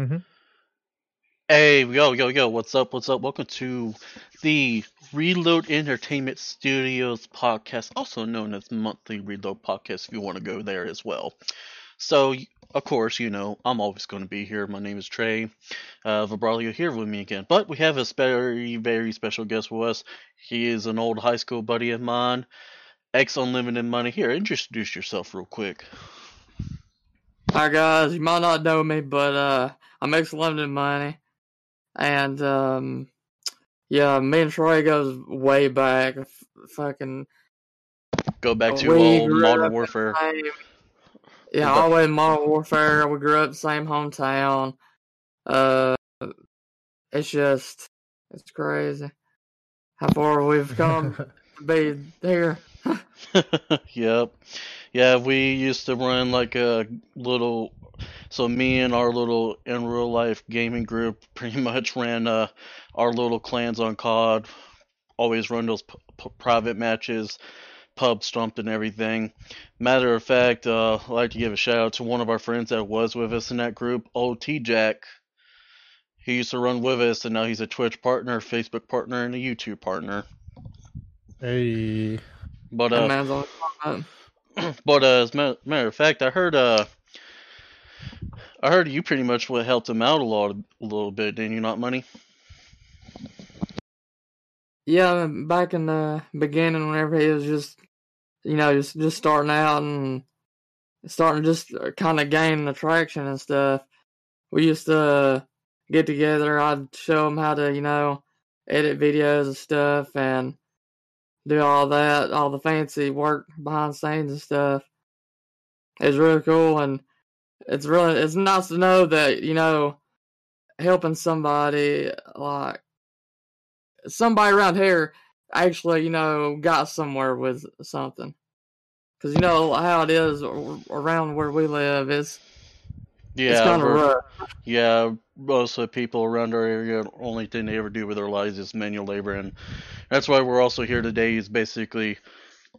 Mhm. Hey, yo, yo, yo, what's up? What's up? Welcome to the Reload Entertainment Studios podcast, also known as Monthly Reload Podcast, if you want to go there as well. So, of course, you know, I'm always going to be here. My name is Trey. Uh, Vibraglio here with me again. But we have a very, very special guest with us. He is an old high school buddy of mine, ex Unlimited Money. Here, introduce yourself real quick. Hi guys, you might not know me, but uh, I'm ex limited money, and um, yeah, me and Troy goes way back. F- fucking Go back to old Modern Warfare. same, yeah, all the way in Modern Warfare. We grew up in the same hometown. Uh, it's just it's crazy how far we've come to be here. yep. Yeah, we used to run like a little. So me and our little in real life gaming group pretty much ran uh, our little clans on COD. Always run those p- p- private matches, pub stomped and everything. Matter of fact, uh, I'd like to give a shout out to one of our friends that was with us in that group, old T Jack. He used to run with us, and now he's a Twitch partner, Facebook partner, and a YouTube partner. hey. But uh, man's on comment. But uh, as a matter of fact, I heard uh, I heard you pretty much what helped him out a lot, a little bit, didn't you? Not money. Yeah, back in the beginning, whenever he was just, you know, just just starting out and starting to just kind of gaining attraction and stuff, we used to get together. I'd show him how to, you know, edit videos and stuff and do all that, all the fancy work behind scenes and stuff. It's really cool and it's really it's nice to know that you know helping somebody like somebody around here actually, you know, got somewhere with something. Because you know how it is around where we live. It's Yeah, it's kind of yeah. Most of the people around our area only thing they ever do with their lives is manual labor, and that's why we're also here today. Is basically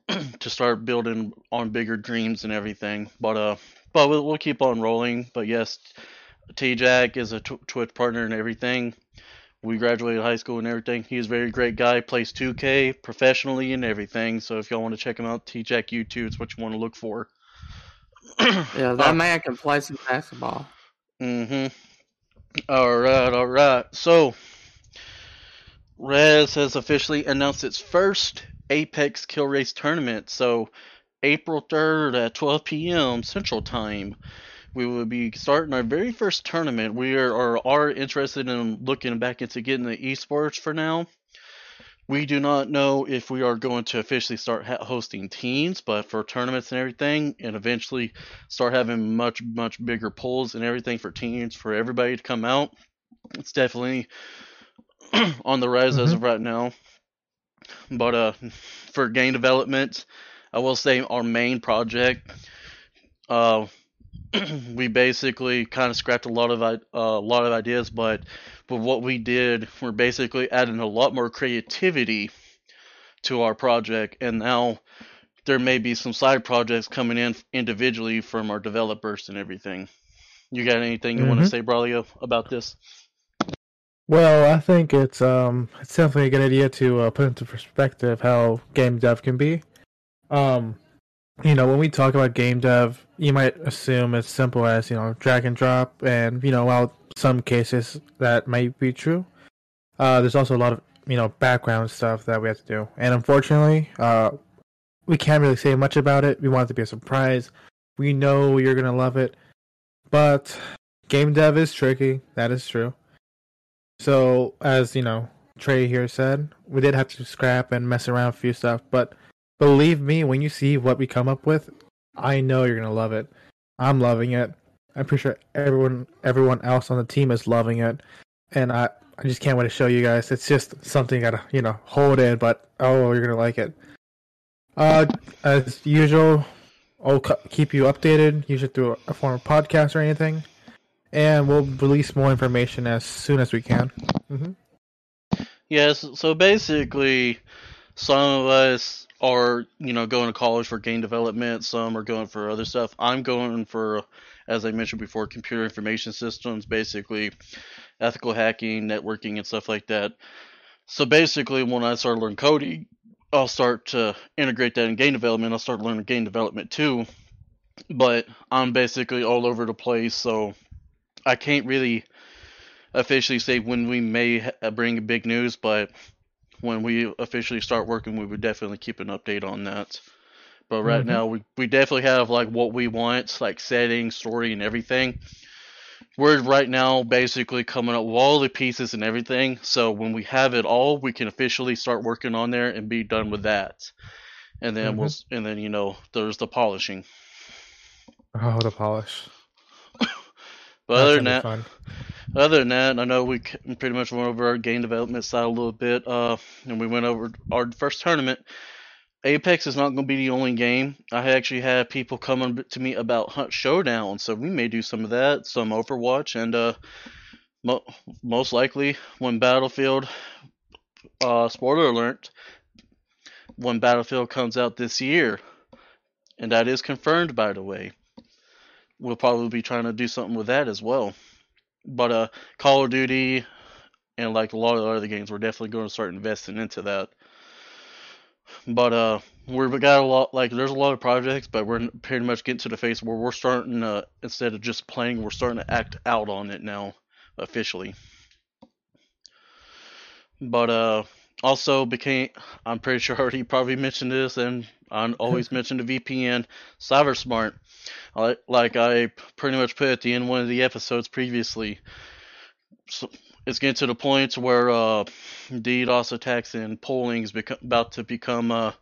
to start building on bigger dreams and everything. But uh, but we'll, we'll keep on rolling. But yes, T Jack is a tw- Twitch partner and everything. We graduated high school and everything. He's a very great guy. Plays 2K professionally and everything. So if y'all want to check him out, T Jack YouTube is what you want to look for. Yeah, that man can play some basketball. Mm-hmm. All right, all right. So, Rez has officially announced its first Apex Kill Race tournament. So, April 3rd at 12 p.m. Central Time, we will be starting our very first tournament. We are, are, are interested in looking back into getting the esports for now. We do not know if we are going to officially start ha- hosting teams, but for tournaments and everything, and eventually start having much much bigger pools and everything for teams for everybody to come out. It's definitely on the rise as of right now. But uh, for game development, I will say our main project, uh, we basically kind of scrapped a lot of uh, a lot of ideas, but but what we did, we're basically adding a lot more creativity to our project, and now there may be some side projects coming in individually from our developers and everything. You got anything you want to say, Braulio, about this? Well, I think it's um it's definitely a good idea to uh, put into perspective how game dev can be. Um, you know, when we talk about game dev, you might assume it's simple as you know drag and drop, and you know, while some cases that might be true, uh, there's also a lot of you know background stuff that we have to do, and unfortunately, uh, we can't really say much about it. We want it to be a surprise. We know you're gonna love it, but game dev is tricky. That is true. So, as you know, Trey here said, we did have to scrap and mess around a few stuff, but believe me, when you see what we come up with, I know you're gonna love it. I'm loving it. I'm pretty sure everyone everyone else on the team is loving it, and I I just can't wait to show you guys. It's just something gotta you know hold in, but oh, you're gonna like it. Uh, as usual, I'll keep you updated, usually through a form of podcast or anything, and we'll release more information as soon as we can. Mm-hmm. Yes. So basically, some of us are, you know, going to college for game development. Some are going for other stuff. I'm going for as I mentioned before, computer information systems, basically ethical hacking, networking, and stuff like that. So basically, when I start learning coding, I'll start to integrate that in game development. I'll start learning game development too. But I'm basically all over the place, so I can't really officially say when we may bring big news, but when we officially start working, we would definitely keep an update on that. But right mm-hmm. now, we, we definitely have like what we want, like setting, story, and everything. We're right now basically coming up with all the pieces and everything. So when we have it all, we can officially start working on there and be done with that. And then mm-hmm. we'll and then you know there's the polishing. Oh, the polish. Other than that, fun. other than that, I know we pretty much went over our game development side a little bit, uh, and we went over our first tournament. Apex is not going to be the only game. I actually had people coming to me about Hunt Showdown, so we may do some of that, some Overwatch, and uh, mo- most likely when Battlefield, uh, spoiler alert, when Battlefield comes out this year, and that is confirmed by the way, we'll probably be trying to do something with that as well. But uh, Call of Duty and like a lot of other games, we're definitely going to start investing into that. But uh, we've got a lot like there's a lot of projects, but we're pretty much getting to the phase where we're starting to instead of just playing, we're starting to act out on it now officially. But uh, also became I'm pretty sure I already probably mentioned this, and I always mention the VPN CyberSmart. Like I pretty much put at the end one of the episodes previously. So it's getting to the point where uh, DDoS attacks and polling is become, about to become uh,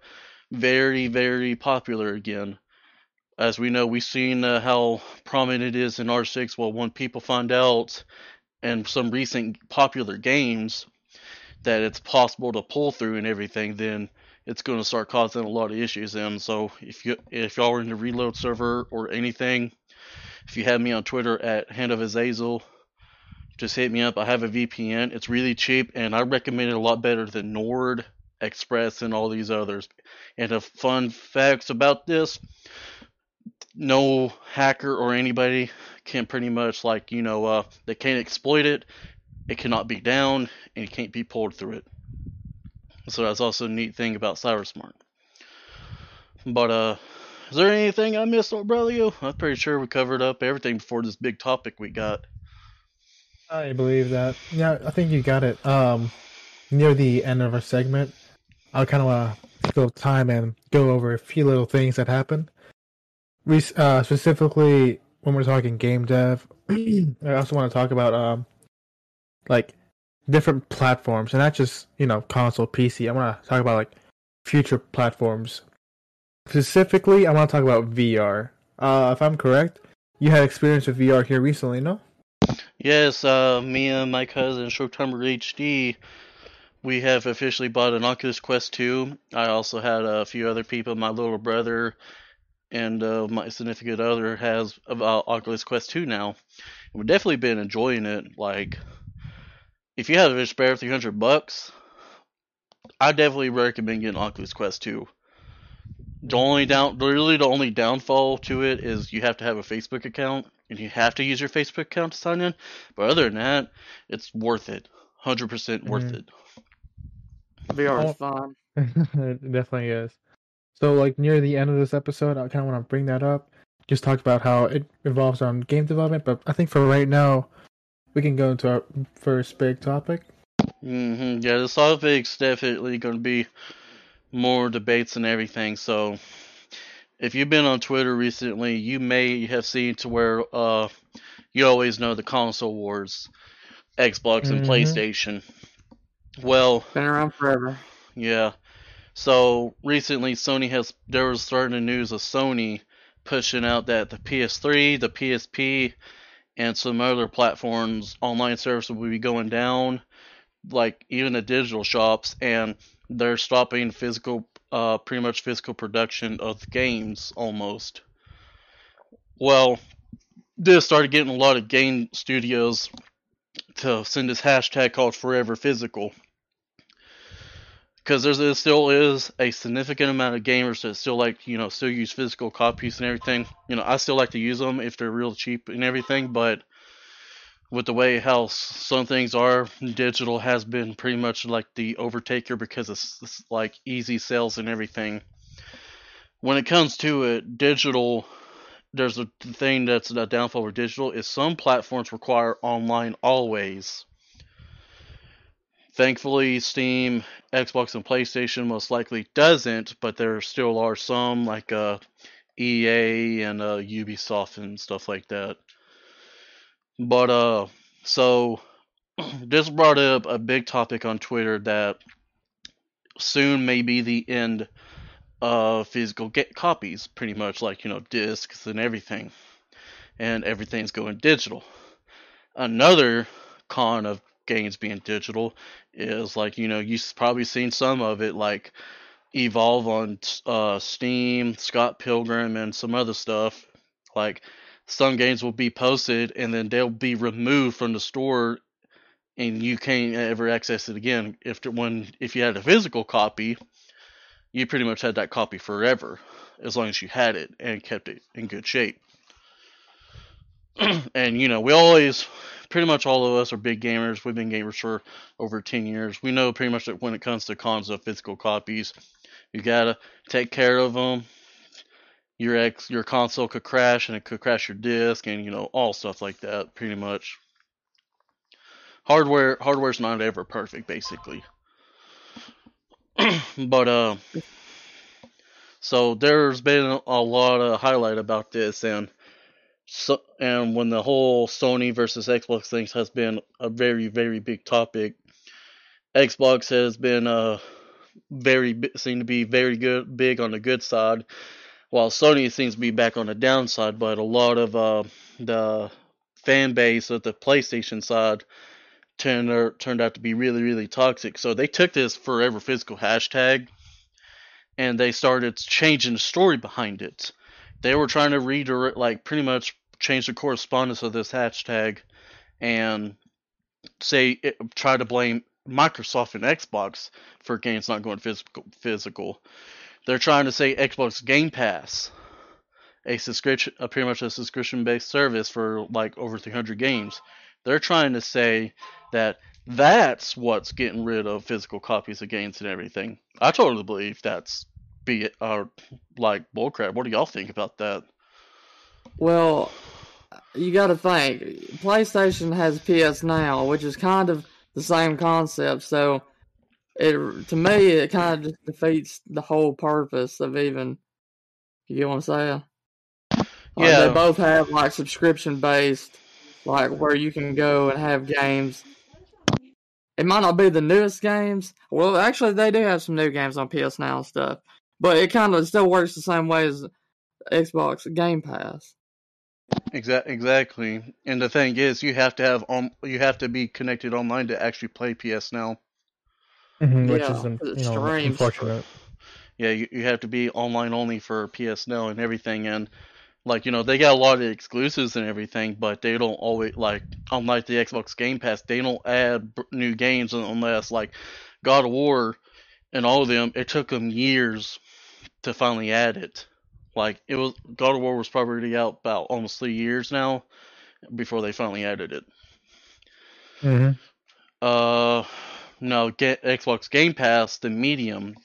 very, very popular again. As we know, we've seen uh, how prominent it is in R6. Well, when people find out in some recent popular games that it's possible to pull through and everything, then it's going to start causing a lot of issues. And so, if you if y'all are in the reload server or anything, if you have me on Twitter at Hand of Azazel, just hit me up. I have a VPN. It's really cheap, and I recommend it a lot better than Nord, Express, and all these others. And the fun facts about this: no hacker or anybody can pretty much like you know uh, they can't exploit it. It cannot be down, and it can't be pulled through it. So that's also a neat thing about CyberSmart. But uh, is there anything I missed, Aurelio? I'm pretty sure we covered up everything before this big topic we got. I believe that. Yeah, I think you got it. Um, near the end of our segment, I kind of want to little time and go over a few little things that happened. We uh, specifically when we're talking game dev, I also want to talk about um, like different platforms, and not just you know console, PC. I want to talk about like future platforms. Specifically, I want to talk about VR. Uh, if I'm correct, you had experience with VR here recently, no? Yes, uh, me and my cousin Showtimer HD, we have officially bought an Oculus Quest 2. I also had a few other people, my little brother and uh, my significant other has about Oculus Quest 2 now. we've definitely been enjoying it. Like, if you have a spare 300 bucks, I definitely recommend getting Oculus Quest 2. The only down, literally the only downfall to it is you have to have a Facebook account and you have to use your Facebook account to sign in. But other than that, it's worth it. 100% worth mm-hmm. it. VR is oh. fun. it definitely is. So, like near the end of this episode, I kind of want to bring that up. Just talk about how it involves on game development, but I think for right now, we can go into our first big topic. Mm-hmm. Yeah, this topic's definitely going to be more debates and everything. So, if you've been on Twitter recently, you may have seen to where uh, you always know the console wars, Xbox and mm-hmm. PlayStation. Well, been around forever. Yeah. So recently, Sony has there was starting news of Sony pushing out that the PS3, the PSP, and some other platforms online service will be going down, like even the digital shops, and they're stopping physical uh, pretty much physical production of games almost. Well, this started getting a lot of game studios to send this hashtag called Forever Physical. Because there's there still is a significant amount of gamers that still like you know still use physical copies and everything. You know, I still like to use them if they're real cheap and everything, but with the way how some things are, digital has been pretty much like the overtaker because it's, it's like easy sales and everything. When it comes to it, digital there's a thing that's a downfall for digital is some platforms require online always Thankfully, Steam, Xbox, and PlayStation most likely doesn't, but there still are some like uh, EA and uh, Ubisoft and stuff like that. But uh, so this brought up a big topic on Twitter that soon may be the end of physical get copies, pretty much like you know discs and everything, and everything's going digital. Another con of games being digital is like you know you've probably seen some of it like evolve on uh, steam scott pilgrim and some other stuff. Like some games will be posted and then they'll be removed from the store and you can't ever access it again. If when if you had a physical copy you pretty much had that copy forever as long as you had it and kept it in good shape. And you know we always pretty much all of us are big gamers. We've been gamers for over 10 years. We know pretty much that when it comes to cons of physical copies, you gotta take care of them. Your ex, your console could crash, and it could crash your disc, and you know all stuff like that. Pretty much, hardware hardware's not ever perfect, basically. but uh, so there's been a lot of highlight about this, and so and when the whole Sony versus Xbox things has been a very very big topic, Xbox has been uh very seem to be very good big on the good side, while Sony seems to be back on the downside. But a lot of uh, the fan base of the PlayStation side turned turned out to be really really toxic. So they took this forever physical hashtag, and they started changing the story behind it they were trying to redirect, like pretty much change the correspondence of this hashtag and say it, try to blame Microsoft and Xbox for games not going physical. Physical. They're trying to say Xbox Game Pass, a subscription, a pretty much a subscription-based service for like over 300 games. They're trying to say that that's what's getting rid of physical copies of games and everything. I totally believe that's be uh, like bullcrap. What do y'all think about that? Well, you got to think PlayStation has PS Now, which is kind of the same concept. So, it to me, it kind of just defeats the whole purpose of even. You get what I'm saying? Like, yeah. They both have like subscription based, like where you can go and have games. It might not be the newest games. Well, actually, they do have some new games on PS Now and stuff, but it kind of still works the same way as Xbox Game Pass. Exactly. Exactly. And the thing is, you have to have on you have to be connected online to actually play PS Now. Mm-hmm, which yeah, is you know, unfortunate. Yeah, you, you have to be online only for PS Now and everything, and like you know they got a lot of exclusives and everything, but they don't always like unlike the Xbox Game Pass, they don't add new games unless like God of War and all of them. It took them years to finally add it. Like it was God of War was probably out about almost three years now before they finally added it. Mm-hmm. Uh, no, get Xbox Game Pass, the medium.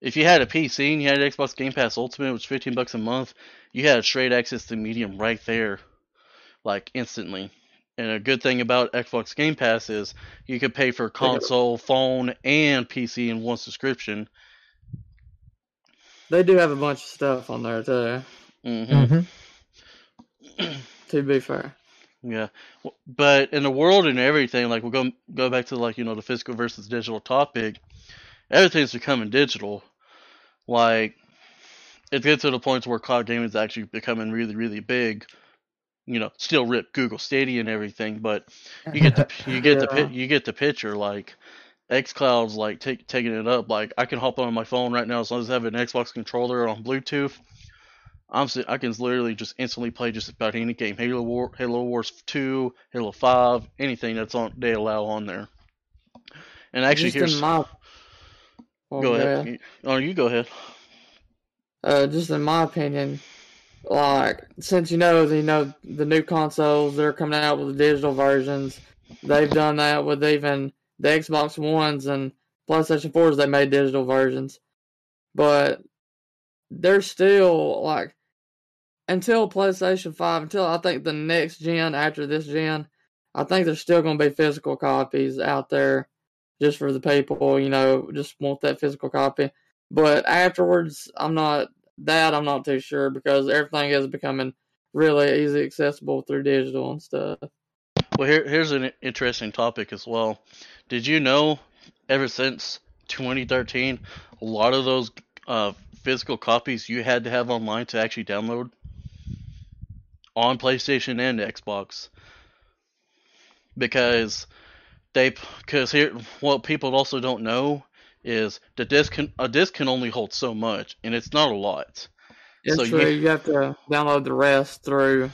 If you had a PC and you had Xbox Game Pass Ultimate, which was fifteen bucks a month, you had straight access to medium right there, like instantly. And a good thing about Xbox Game Pass is you could pay for console, phone, and PC in one subscription, they do have a bunch of stuff on there too. Mm-hmm. mm-hmm. to be fair. Yeah, but in the world and everything, like we'll go go back to like you know the physical versus digital topic. Everything's becoming digital. Like it gets to the point where cloud gaming is actually becoming really really big. You know, still rip Google Stadia and everything, but you get the you get yeah. the you get the picture. Like xCloud's like take, taking it up. Like I can hop on my phone right now as long as I have an Xbox controller on Bluetooth. I'm I can literally just instantly play just about any game. Halo War, Halo Wars 2, Halo 5, anything that's on they allow on there. And actually, here's my Oh, go yeah. ahead. Oh, you go ahead. Uh, just in my opinion, like since you know the you know the new consoles they're coming out with the digital versions, they've done that with even the Xbox Ones and PlayStation Fours. They made digital versions, but they're still like until PlayStation Five, until I think the next gen after this gen, I think there's still going to be physical copies out there just for the people you know just want that physical copy. But afterwards, I'm not that I'm not too sure because everything is becoming really easy accessible through digital and stuff. Well, here, here's an interesting topic as well. Did you know, ever since 2013, a lot of those uh, physical copies you had to have online to actually download on PlayStation and Xbox because they because here what people also don't know is the disc can, a disc can only hold so much and it's not a lot. It's So true. you- You, have to download the rest through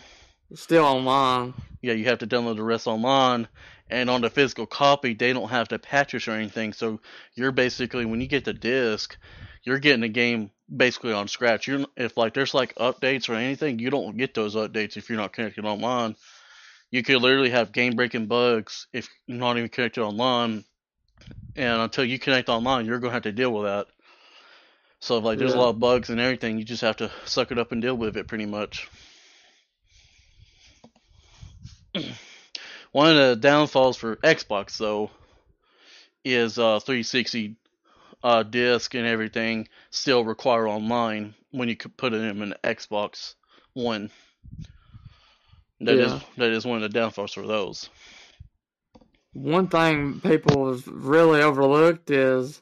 still online. yeah, you have to download the rest online, and on the physical copy, they don't have the patches or anything. So you're basically when you get the disc, you're getting the game basically on scratch. You're if like there's like updates or anything, you don't get those updates if you're not connected online. You could literally have game breaking bugs if you're not even connected online, and until you connect online, you're gonna have to deal with that. So if like there's a lot of bugs and everything, you just have to suck it up and deal with it pretty much. One of the downfalls for Xbox though is uh 360 uh disc and everything still require online when you could put it in an Xbox One. That is Yeah. that is one of the downfalls for those. One thing people have really overlooked is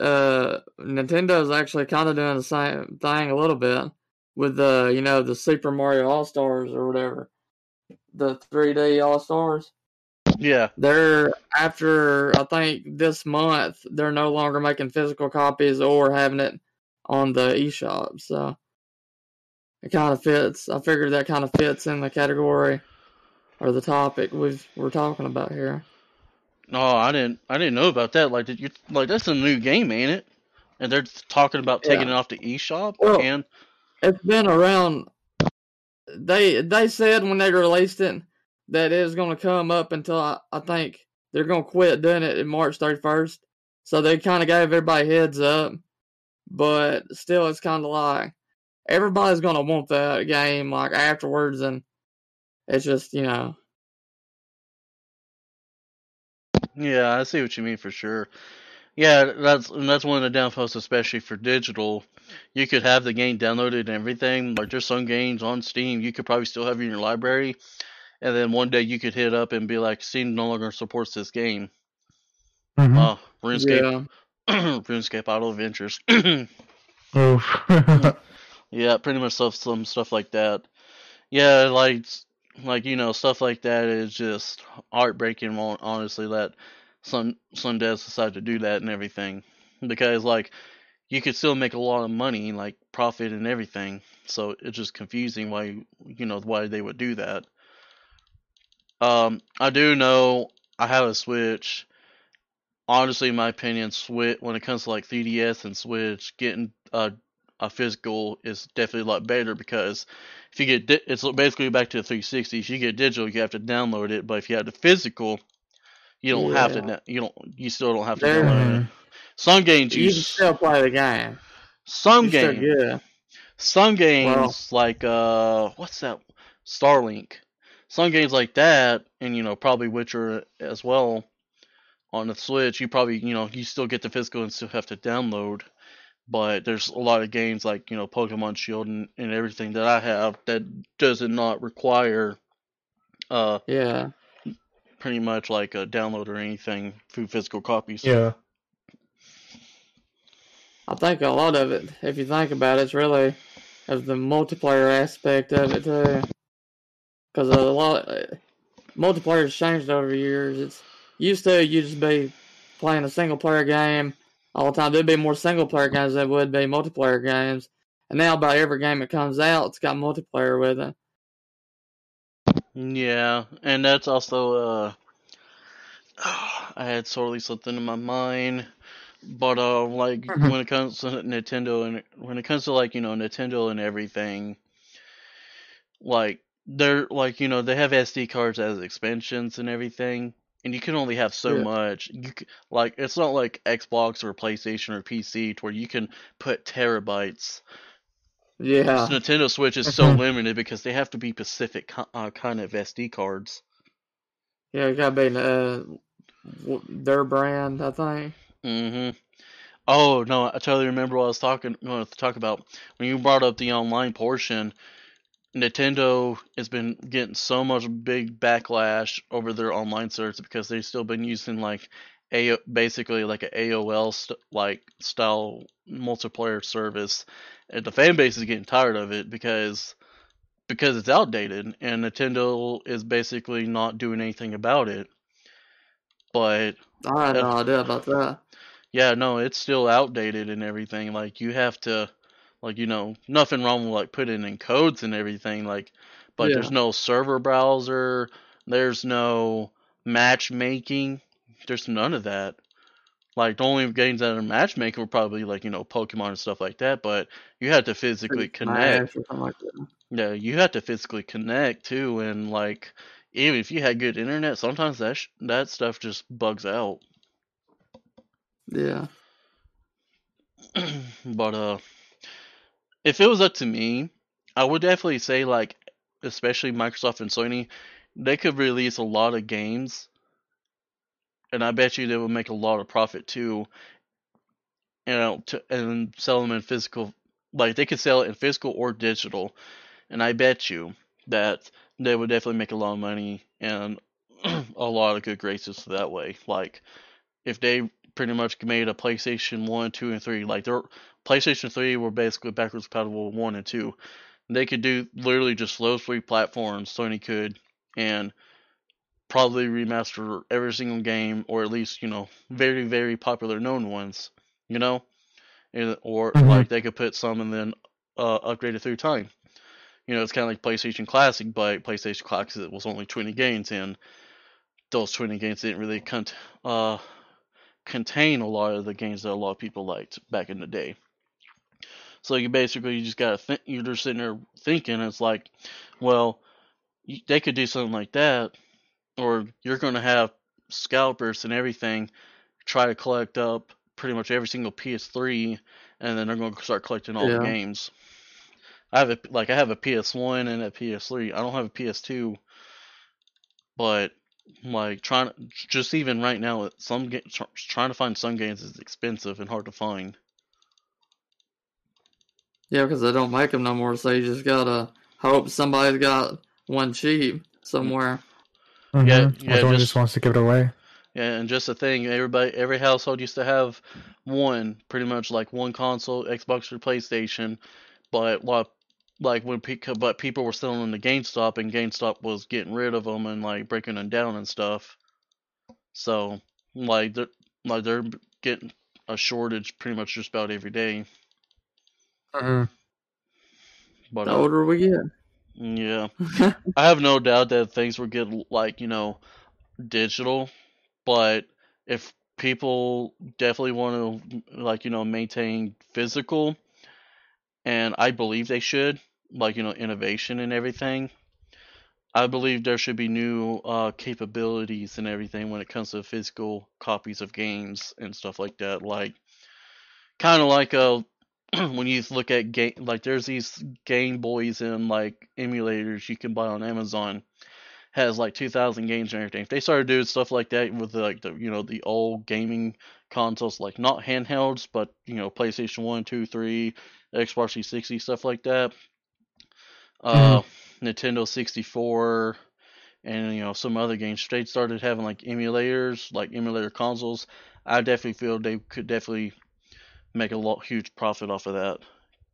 uh Nintendo's actually kind of doing the same thing a little bit with the you know the Super Mario All Stars or whatever, the 3D All Stars. Yeah, They're after I think this month they're no longer making physical copies or having it on the eShop. So it kind of fits. I figured that kind of fits in the category or the topic we've we're talking about here. no, I didn't I didn't know about that. Like did you like that's a new game, ain't it? And they're talking about taking Yeah. it off the eShop Well- and It's been around. They they said when they released it that it was going to come up until I, I think they're going to quit doing it in March 31st. So they kind of gave everybody heads up, but still, it's kind of like everybody's going to want that game like afterwards, and it's just you know Yeah, I see what you mean for sure. Yeah, that's that's one of the downfalls, especially for digital. You could have the game downloaded and everything. Like there's some games on Steam you could probably still have in your library, and then one day you could hit up and be like, Steam no longer supports this game. Mhm. Uh, RuneScape, yeah RuneScape Auto Adventures. Oof. Yeah, pretty much stuff, some stuff like that. Yeah, like, like you know, stuff like that is just heartbreaking. Honestly, that some some devs decide to do that and everything, because like you could still make a lot of money, like profit and everything. So it's just confusing why you know why they would do that. Um, I do know I have a Switch. Honestly, in my opinion, Switch when it comes to like 3DS and Switch, getting uh a physical is definitely a lot better because if you get di- it's basically back to the 360. If you get digital, you have to download it, but if you have the physical, you don't have to. You don't. You still don't have to There- download it. Some games you, you can still play the game. some You still games good. some games like uh what's that Starlink. Some games like that, and you know probably Witcher as well on the Switch. You probably you know you still get the physical and still have to download. But there's a lot of games like you know Pokemon Shield and, and everything that I have that does not require uh Yeah. pretty much like a download or anything through physical copies. yeah. I think a lot of it, if you think about it, it's really of the multiplayer aspect of it too. Because a lot uh, multiplayer has changed over the years. It's used to you just be playing a single player game all the time. There'd be more single player games than would be multiplayer games. And now about every game that comes out, it's got multiplayer with it. Yeah, and that's also uh I had sorely something in my mind. But uh, like Mhm. when it comes to Nintendo and when it comes to like you know Nintendo and everything, like they're like you know they have SD cards as expansions and everything, and you can only have so Yeah. much. You c like it's not like Xbox or PlayStation or PC to where you can put terabytes. Yeah. Nintendo Switch is so Mhm. limited because they have to be specific uh, kind of SD cards. Yeah, it gotta be uh, their brand, I think. Hmm Oh no, I totally remember what I was talking to talk about when you brought up the online portion. Nintendo has been getting so much big backlash over their online service because they've still been using like a basically like a AOL st- like style multiplayer service, and the fan base is getting tired of it because because it's outdated and Nintendo is basically not doing anything about it. But I had no idea about that. Yeah, no, it's still outdated and everything. Like you have to, like you know, nothing wrong with like putting in codes and everything. Like, but there's no server browser. There's no matchmaking. There's none of that. Like the only games that are matchmaking were probably like you know Pokemon and stuff like that. But you had to physically connect. Smash or something like. Yeah, you had to physically connect too, and like even if you had good internet, sometimes that sh- that stuff just bugs out. Yeah. but uh if it was up to me, I would definitely say like especially Microsoft and Sony, they could release a lot of games and I bet you they would make a lot of profit too. You know, to, and sell them in physical like they could sell it in physical or digital. And I bet you that they would definitely make a lot of money and a lot of good graces that way. Like if they pretty much made a PlayStation 1, 2, and 3, like their PlayStation 3 were basically backwards compatible with 1 and 2. They could do literally just those three platforms, Sony could, and probably remaster every single game, or at least, you know, very, very popular known ones, you know? And, or Mhm. like they could put some and then uh, upgrade it through time. You know, it's kind of like PlayStation Classic, but PlayStation Classic it was only 20 games, and those 20 games didn't really cont- uh, contain a lot of the games that a lot of people liked back in the day. So you basically you just gotta think. You're just sitting there thinking. It's like, well, they could do something like that, or you're gonna have scalpers and everything try to collect up pretty much every single PS3, and then they're gonna start collecting all the games. I have a like I have a PS1 and a PS3. I don't have a PS2, but like trying to just even right now, some ga- trying to find some games is expensive and hard to find. Yeah, because they don't make them no more, so you just gotta hope somebody's got one cheap somewhere. Mhm. Yeah, Or yeah, someone just- just wants to give it away. Yeah, and just a thing, everybody, every household used to have one, pretty much like one console, Xbox or PlayStation. But what, like when pe- but people were selling them to GameStop, and GameStop was getting rid of them and like breaking them down and stuff. So like they're like they're getting a shortage pretty much just about every day. hmm But The uh, older we get. yeah, I have no doubt that things will get like you know digital, but if people definitely want to like you know maintain physical, and I believe they should like you know innovation and everything. I believe there should be new uh, capabilities and everything when it comes to physical copies of games and stuff like that. Like, kind of like uh when you look at game, like there's these Game Boys and like emulators you can buy on Amazon, has like 2,000 games and everything. If they started doing stuff like that with like the you know the old gaming consoles, like not handhelds, but you know PlayStation One, Two, Three, Xbox 360, stuff like that. Uh, Nintendo 64, and you know some other games. They started having like emulators, like emulator consoles. I definitely feel they could definitely make a lot huge profit off of that.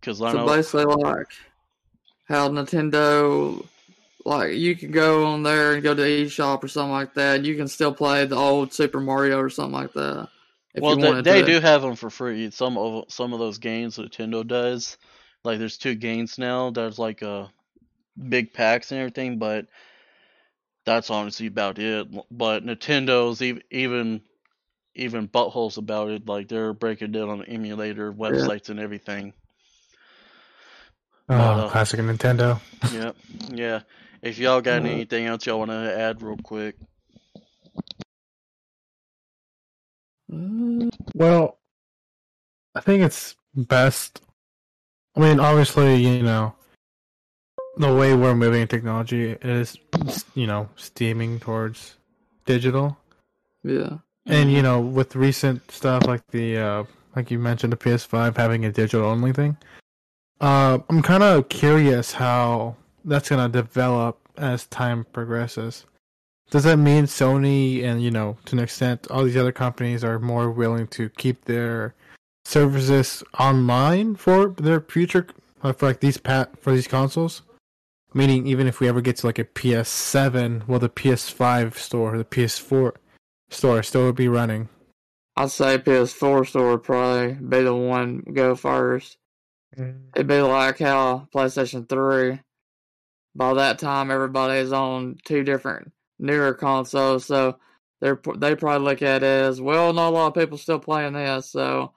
Because I So know, basically, like how Nintendo, like you can go on there and go to eShop or something like that. You can still play the old Super Mario or something like that. If well, you they, they to. do have them for free. Some of some of those games Nintendo does. Like there's two games now. There's like a big packs and everything, but that's honestly about it. But Nintendo's ev- even even buttholes about it. Like they're breaking it on emulator websites and everything. Oh, uh, classic Nintendo. Yeah, yeah. If y'all got Uh, anything else y'all want to add real quick, Well, I think it's best. I mean, obviously, you know, the way we're moving in technology is, you know, steaming towards digital. yeah. And Mm-hmm. you know, with recent stuff like the uh like you mentioned the PS5 having a digital only thing. Uh I'm kind of curious how that's going to develop as time progresses. Does that mean Sony and you know, to an extent all these other companies are more willing to keep their services online for their future uh, for like these pat for these consoles? Meaning even if we ever get to like a PS7, will the PS5 store the PS4 store still be running? I'd say PS4 store would probably be the one go first. It'd be like how PlayStation 3. By that time, everybody is on two different newer consoles, so they're they probably look at it as well. Not a lot of people still playing this, so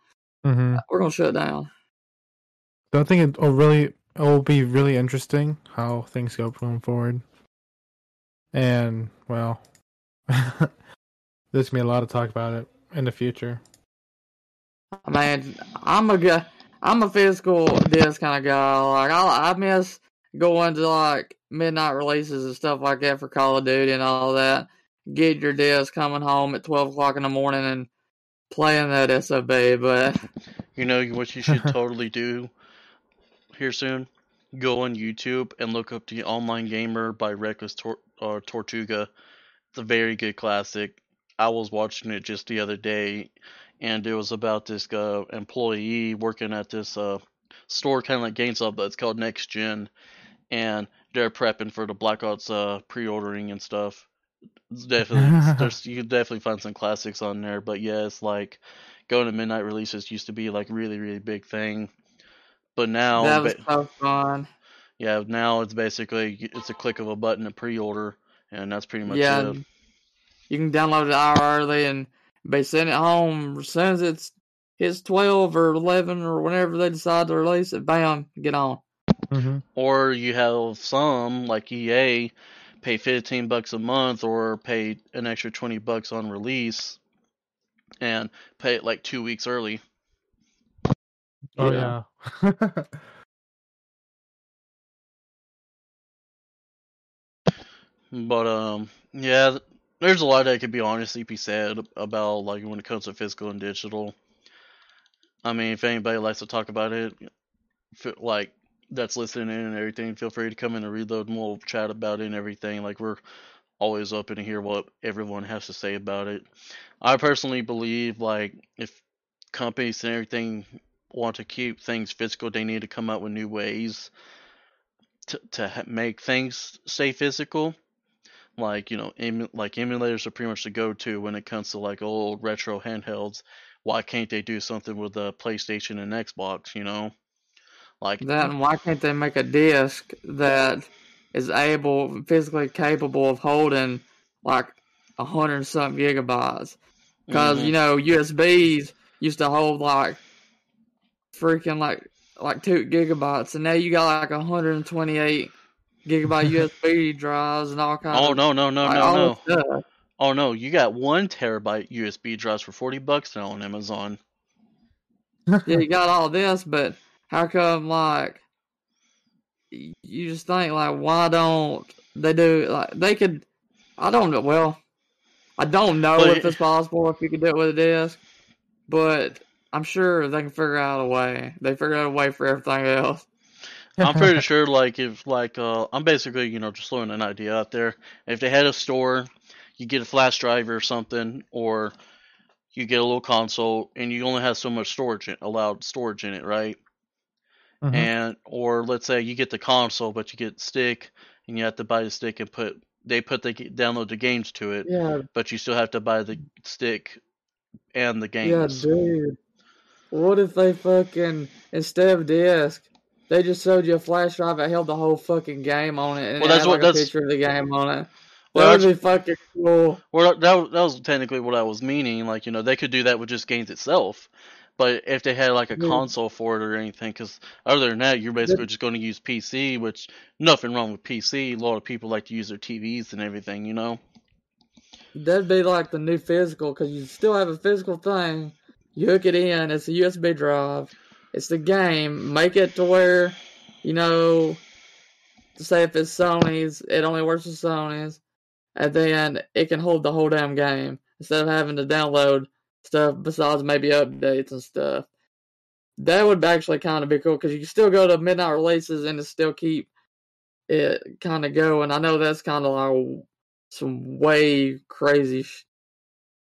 Mm-hmm. we're gonna shut down. So I think it will really it will be really interesting how things go going forward. And well, there's gonna be a lot of talk about it in the future. I mean, I'm a guy. I'm a physical disc kind of guy. Like I, I miss going to like midnight releases and stuff like that for Call of Duty and all that. Get your disc coming home at twelve o'clock in the morning and playing that sob. But you know what you should totally do here soon. Go on YouTube and look up the Online Gamer by Reckless Tor- uh, Tortuga. It's a very good classic. I was watching it just the other day, and it was about this uh, employee working at this uh, store, kind of like GameStop, but it's called Next Gen, and they're prepping for the Black Ops uh, pre-ordering and stuff. It's definitely there's you can definitely find some classics on there, but yeah, it's like going to midnight releases used to be like really really big thing, but now that was so fun. yeah now it's basically it's a click of a button to pre-order, and that's pretty much Yeah, it. you can download it an hour early and be sitting it home as soon as it's it's twelve or eleven or whenever they decide to release it. Bam, get on. Mm-hmm. Or you have some like EA pay 15 bucks a month or pay an extra 20 bucks on release and pay it like 2 weeks early. Oh Yeah. yeah. But um yeah, there's a lot that could be honestly be said about like when it comes to physical and digital. I mean, if anybody likes to talk about it, like that's listening in and everything, feel free to come in and reload and we'll chat about it and everything. Like we're always open to hear what everyone has to say about it. I personally believe like if companies and everything want to keep things physical, they need to come up with new ways to to make things stay physical. Like you know, like emulators are pretty much the go-to when it comes to like old retro handhelds. Why can't they do something with the PlayStation and Xbox? You know, like and why can't they make a disc that is able, physically capable of holding like a hundred and something gigabytes? Because Mhm. you know USBs used to hold like freaking like like two gigabytes, and now you got like 128 gigabyte USB drives and all kinds. oh of, no no no like, no no oh no, you got one terabyte USB drives for forty bucks now on Amazon. Yeah, you got all this, but how come like you just think like why don't they do like they could? I don't know. Well, I don't know Well, if it's possible if you could do it with a disc, but I'm sure they can figure out a way. They figure out a way for everything else. I'm pretty sure, like, if, like, uh, I'm basically, you know, just throwing an idea out there. If they had a store, you get a flash drive or something, or you get a little console, and you only have so much storage, in, allowed storage in it, right? Mhm. And, or let's say you get the console, but you get stick, and you have to buy the stick and put, they put the, download the games to it, Yeah, but you still have to buy the stick and the games yeah, dude. What if they fucking instead of disc, they just showed you a flash drive that held the whole fucking game on it, and Well, it that's what- like a picture of the game on it. That would be fucking cool. Well, that that was technically what I was meaning. Like you know, they could do that with just games itself. But if they had like a Yeah. console for it or anything, because other than that, you're basically just going to use PC, which nothing wrong with PC. A lot of people like to use their TVs and everything, you know. That'd be like the new physical because you still have a physical thing. You hook it in. It's a USB drive. It's the game. Make it to where, you know, to say if it's Sony's, it only works with Sony's, and then it can hold the whole damn game instead of having to download stuff besides maybe updates and stuff. That would actually kind of be cool because you can still go to midnight releases and still keep it kind of going. I know that's kind of like some way crazy sh-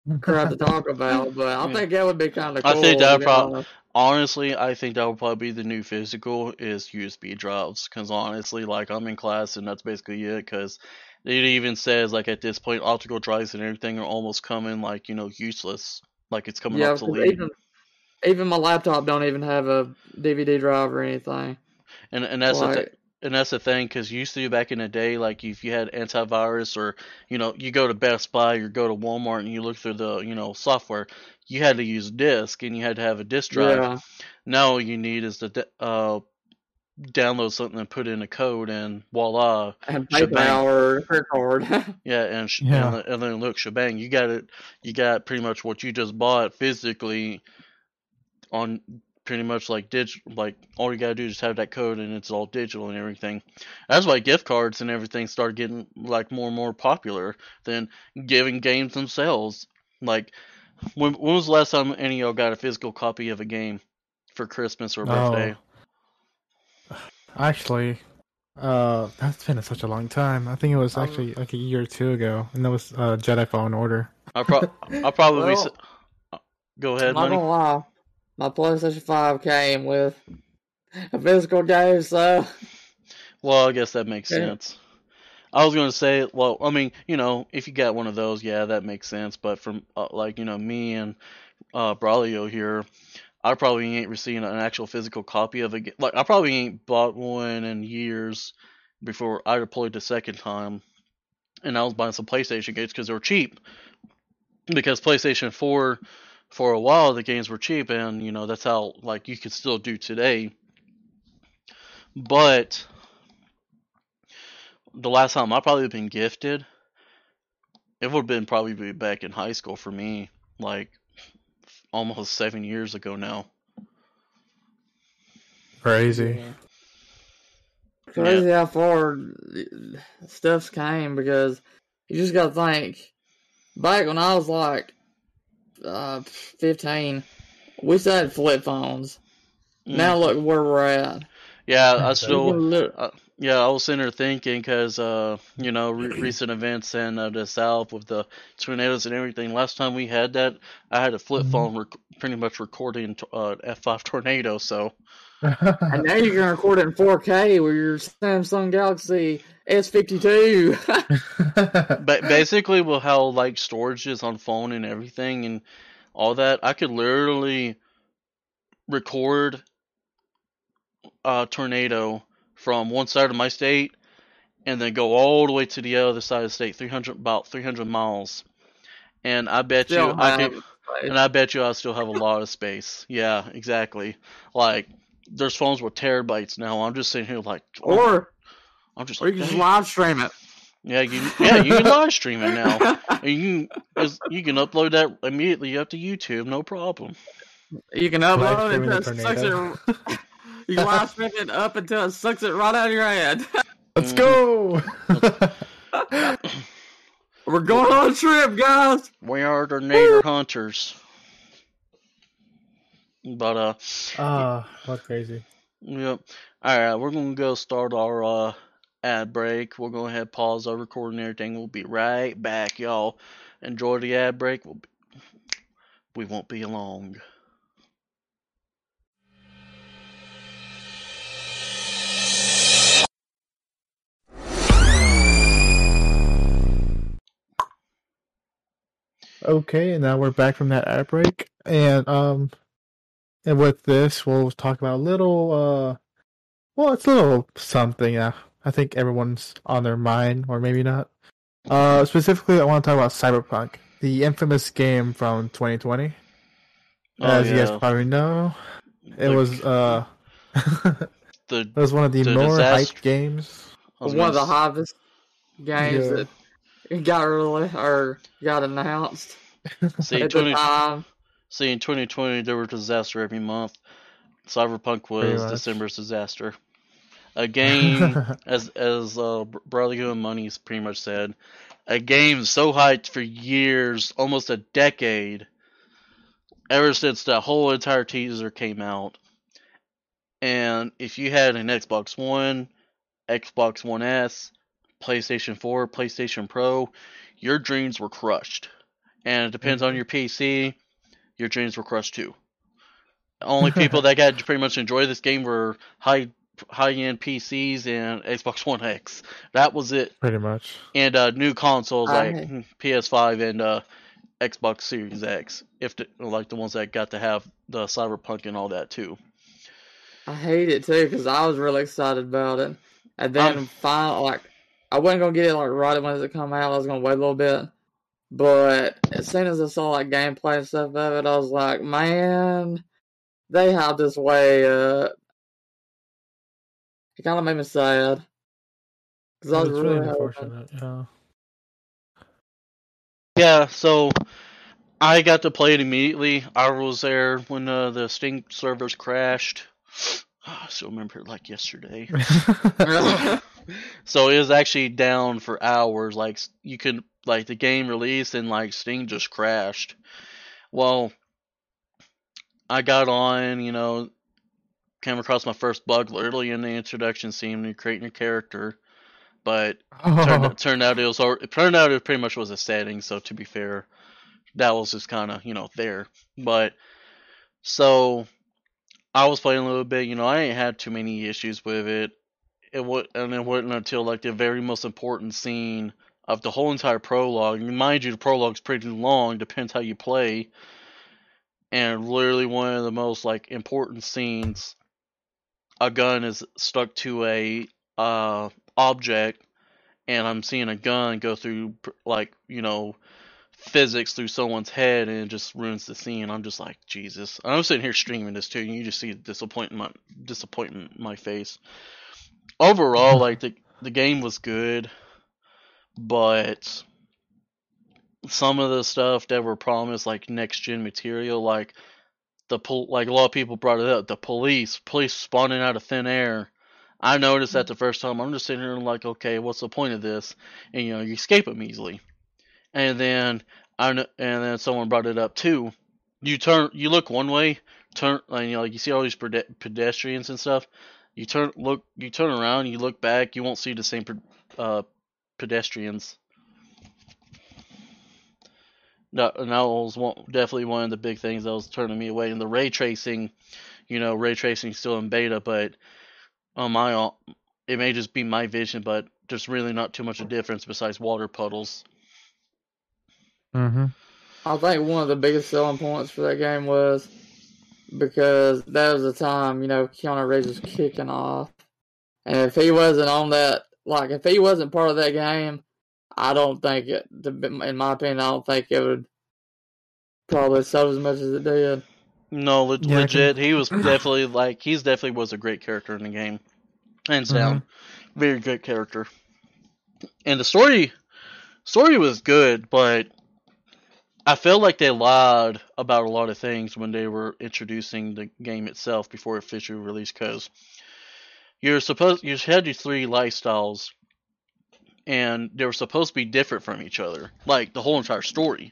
crap to talk about, but I Yeah. think that would be kind of I think that be prob- Honestly, I think that would probably be the new physical is USB drives. Because honestly, like I'm in class and that's basically it. Because it even says like at this point, optical drives and everything are almost coming like you know useless. Like it's coming yeah, 'cause obsolete. even even my laptop don't even have a DVD drive or anything. And and that's the Like, th- and that's the thing because used to back in the day, like if you had antivirus or you know you go to Best Buy or go to Walmart and you look through the you know software, you had to use disk and you had to have a disk drive. yeah, Now all you need is the uh download something and put in a code and voila, and shebang. PayPal or credit card. yeah, and sh- Yeah. and, then- and then look, shebang, you got it, you got pretty much what you just bought physically on pretty much like digital, like all you gotta do is just have that code and it's all digital and everything. That's why gift cards and everything started getting like more and more popular than giving games themselves. Like, when when was the last time any of y'all got a physical copy of a game for Christmas or oh. birthday? Actually, uh, that's been such a long time. I think it was Um, actually like a year or two ago, and that was uh, Jedi Fallen Order. I pro I probably Well, s- go ahead, I'm not money. gonna lie, my PlayStation Five came with a physical game, so Well, I guess that makes Yeah. sense. I was gonna say, well, I mean, you know, if you got one of those, yeah, that makes sense. But from uh, like, you know, me and uh, Braulio here, I probably ain't receiving an actual physical copy of a game. Like, I probably ain't bought one in years before I deployed the second time, and I was buying some PlayStation games because they were cheap. Because PlayStation Four, for a while, the games were cheap, and you know that's how like you could still do today. But the last time I probably been gifted, it would have been probably back in high school for me, like almost seven years ago now. Crazy. Yeah. Crazy how far stuff's came because you just gotta think. Back when I was like uh, 15, we still had flip phones. Mm. Now look where we're at. yeah, I still, You can look- yeah, I was sitting there thinking because, uh, you know, re- recent events in uh, the South with the tornadoes and everything. Last time we had that, I had a flip Mhm. phone rec- pretty much recording t- uh, F5 tornado. So and now you can record it in 4K with your Samsung Galaxy S52. but basically with how like storage is on phone and everything and all that i could literally record a tornado from one side of my state and then go all the way to the other side of the state 300 about 300 miles and i bet you i have- could and i bet you i still have a lot of space yeah exactly like there's phones with terabytes now i'm just sitting here like or i'm just or you like can just live stream it. yeah you yeah you can live stream it now and you can you can upload that immediately up to YouTube, no problem. You can upload it streaming the until it sucks tornado. it. You can live stream it up until it sucks it right out of your head. Let's go. We're going on a trip, guys. We are tornado hunters. But uh, Ah, what crazy. yep. All right, we're gonna go start our uh ad break. We'll go ahead, pause our recording, and everything. We'll be right back, y'all. Enjoy the ad break. We'll be, we won't be long. Okay, and now we're back from that ad break, and um, and with this, we'll talk about a little uh, well, it's a little something. Uh, I think everyone's on their mind, or maybe not. Uh, specifically, I want to talk about Cyberpunk, the infamous game from 2020. Oh, As you guys probably know, it The- was uh, the, it was one of the, the more disaster- hyped games. One of the gonna hottest games Yeah. that got really or got announced see at the 20, time. see in 2020 there was disaster every month. Cyberpunk was. December's disaster. A game as as uh, Br- Bradley Money's pretty much said, a game so hyped for years, almost a decade, ever since the whole entire teaser came out. And if you had an Xbox One, Xbox One S, PlayStation 4, PlayStation Pro, your dreams were crushed. And it depends on Mhm. your PC, your dreams were crushed too. Only people that got to pretty much enjoy this game were high high end PCs and Xbox One X. That was it. Pretty much. And uh, new consoles I- like hmm, PS5 and uh, Xbox Series X, if the, like the ones that got to have the Cyberpunk and all that too. I hate it too because I was really excited about it, and then Um, finally, like, I wasn't gonna get it like right when it come out. I was gonna wait a little bit, but as soon as I saw like gameplay and stuff of it, I was like, man, they have this way. Uh, it kind of made me sad because I was it's really, really unfortunate. Yeah. Yeah, so I got to play it immediately. I was there when uh, the Steam servers crashed. Ah, I still remember it like yesterday. so it was actually down for hours. Like you could like the game released and like Steam just crashed. Well, I got on, you know, came across my first bug literally in the introduction scene when you're creating your character, but turned, turned out it was it turned out it pretty much was a setting. So to be fair, that was just kind of you know there. But so I was playing a little bit. You know, I ain't had too many issues with it. It would, and it wasn't until like the very most important scene of the whole entire prologue. Mind you, the prologue's pretty long. Depends how you play. And literally one of the most like important scenes. A gun is stuck to a uh, object, and I'm seeing a gun go through like you know physics through someone's head, and it just ruins the scene. I'm just like Jesus. I'm sitting here streaming this too, and you just see disappointment, disappointment in my face. Overall, like the the game was good, but some of the stuff that were promised, like next gen material, like the pol- like a lot of people brought it up, the police, police spawning out of thin air. I noticed that the first time. I'm just sitting here like, okay, what's the point of this? And you know, you escape them easily. And then I and then someone brought it up too. You turn, you look one way, turn, like, you know, like you see all these pede- pedestrians and stuff. You turn, look, you turn around, you look back, you won't see the same uh, pedestrians. That, and that was one, definitely one of the big things that was turning me away. And the ray tracing, you know, ray tracing still in beta, but on my, it may just be my vision, but there's really not too much of a difference besides water puddles. Hmm I think one of the biggest selling points for that game was because that was the time, you know, Keanu Reeves was kicking off. And if he wasn't on that, like, if he wasn't part of that game, I don't think it, in my opinion, I don't think it would probably sell as much as it did. No, le- Yeah, legit. He was definitely like he's definitely was a great character in the game, hands down, very good character. And the story, story was good, but I feel like they lied about a lot of things when they were introducing the game itself before it officially released. Because you're supposed you had these three lifestyles, and they were supposed to be different from each other, like the whole entire story.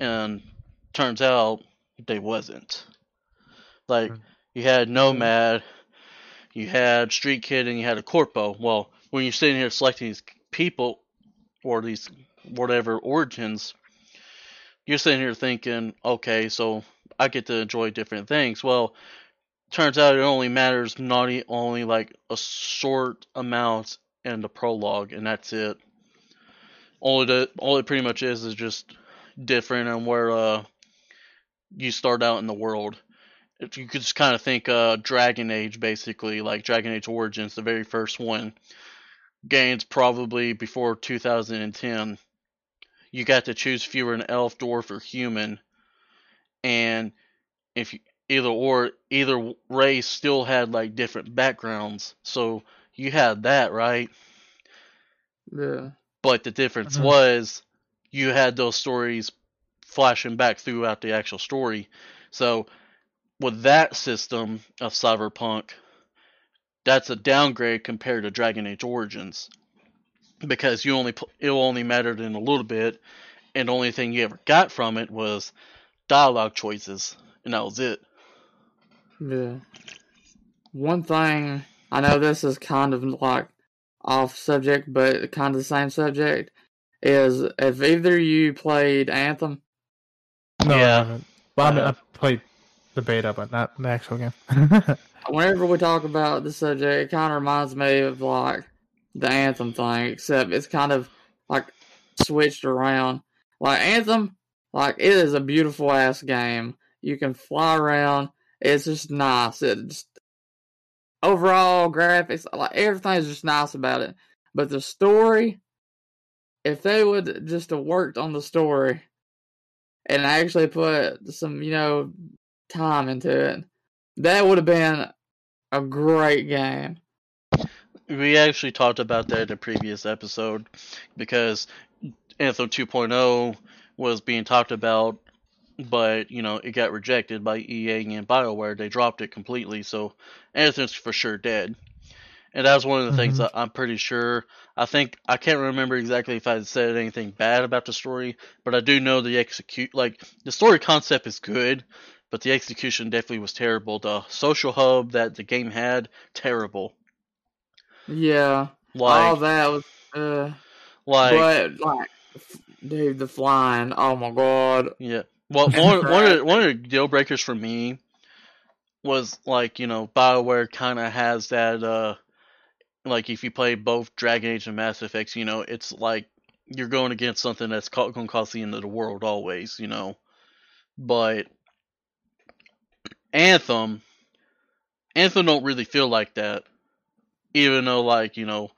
And turns out they wasn't. Like Hmm. you had Nomad, you had Street Kid, and you had a Corpo. Well, when you're sitting here selecting these people or these whatever origins, you're sitting here thinking, okay, so I get to enjoy different things. Well, turns out it only matters not only like a short amount in the prologue, and that's it. All it all it pretty much is is just different and where uh you start out in the world. If you could just kind of think uh Dragon Age basically, like Dragon Age Origins, the very first one. games probably before 2010, you got to choose if you were an elf, dwarf, or human, and if you, either or either race still had like different backgrounds, so you had that right. Yeah. But the difference Mhm. was you had those stories flashing back throughout the actual story. So with that system of Cyberpunk, that's a downgrade compared to Dragon Age Origins because you only pl- it only mattered in a little bit, and the only thing you ever got from it was dialogue choices, and that was it. Yeah. One thing I know this is kind of like off subject, but kind of the same subject is if either you played Anthem, No, Yeah. I haven't. Well, I, mean, I I played the beta, but not the actual game. whenever we talk about the subject, it kind of reminds me of like the Anthem thing, except it's kind of like switched around. Like Anthem, like it is a beautiful ass game. You can fly around. It's just nice. It just overall graphics, like everything is just nice about it. But the story, if they would just have worked on the story and actually put some, you know, time into it, that would have been a great game. We actually talked about that in a previous episode because Anthem 2.0 was being talked about, but you know it got rejected by EA and BioWare. They dropped it completely, so Anthem's for sure dead. And that was one of the things Mhm. that I'm pretty sure. I think I can't remember exactly if I said anything bad about the story, but I do know the execute like the story concept is good, but the execution definitely was terrible. The social hub that the game had, terrible. Yeah, Like, all that was, uh, like but like, dude, the flying. Oh my god. Yeah. Well, one one of the, one of the deal breakers for me was like you know Bioware kind of has that uh like if you play both Dragon Age and Mass Effect, you know it's like you're going against something that's co- going to cost the end of the world always, you know. But Anthem, Anthem don't really feel like that, even though like you know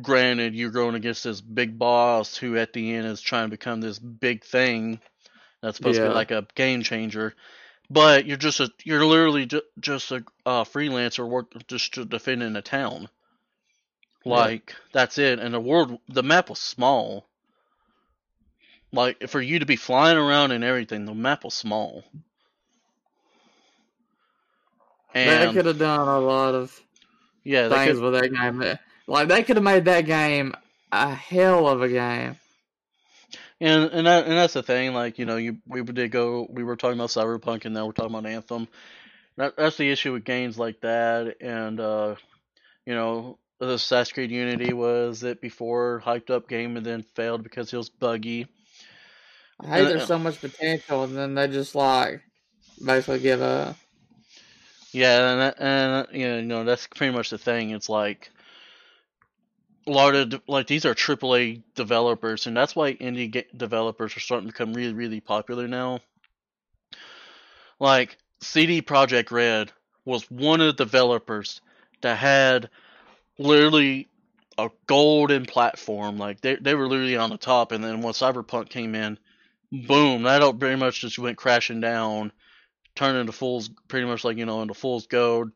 granted you're going against this big boss who at the end is trying to become this big thing that's supposed to be like a game changer but you're just a you're literally ju- just a uh, freelancer work just to defend in a town. Yeah. like that's it and the world the map was small. Like for you to be flying around and everything the map was small. They and could have done a lot of yeah things could, with that game. Like they could have made that game a hell of a game. And and that, and that's the thing, like you know, you we did go, we were talking about Cyberpunk, and now we're talking about Anthem. That that's the issue with games like that, and uh, you know, the Assassin's Creed Unity was it before hyped up game and then failed because it was buggy. I hate Uh, there's so much potential, and then they just like basically give up. Yeah, and and you know, that's pretty much the thing. It's like a lot of like these are AAA developers, and that's why indie developers are starting to become really, really popular now. Like CD Projekt Red was one of the developers that had literally a golden platform. Like they they were literally on the top, and then when Cyberpunk came in, boom, that all pretty much just went crashing down turn into fool's pretty much like you know into fool's gold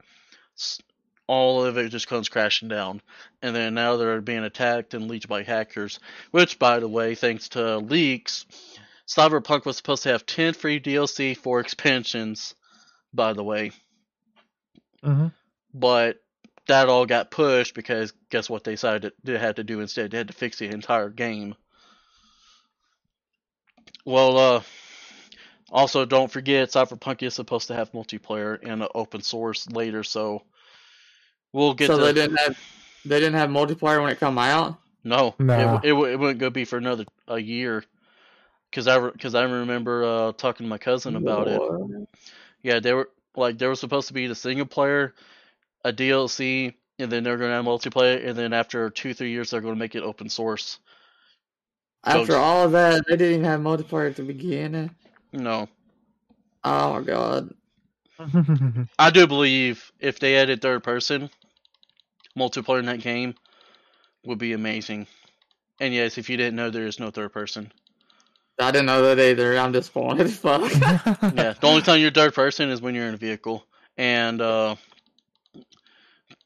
all of it just comes crashing down. And then now they're being attacked and leached by hackers which by the way thanks to leaks cyberpunk was supposed to have 10 free dlc for expansions by the way. Hmm but that all got pushed because guess what they decided they had to do instead? They had to fix the entire game. Well uh also don't forget cyberpunk is supposed to have multiplayer and an open source later so we'll get so to they didn't have they didn't have multiplayer when it come out. no Nah. it, it, it wouldn't go be for another a year because i because i remember uh talking to my cousin about it Yeah, they were like there was supposed to be the single player, a DLC, and then they're going to have multiplayer, and then after two three years they're going to make it open source. After So- all of that, they didn't even have multiplayer at the beginning. No, Oh my god. I do believe if they added third person multiplayer in that game, would be amazing. And yes, if you didn't know, there is no third person. I didn't know that either. I'm disappointed. as Fuck. Yeah, the only time you're third person is when you're in a vehicle, and uh,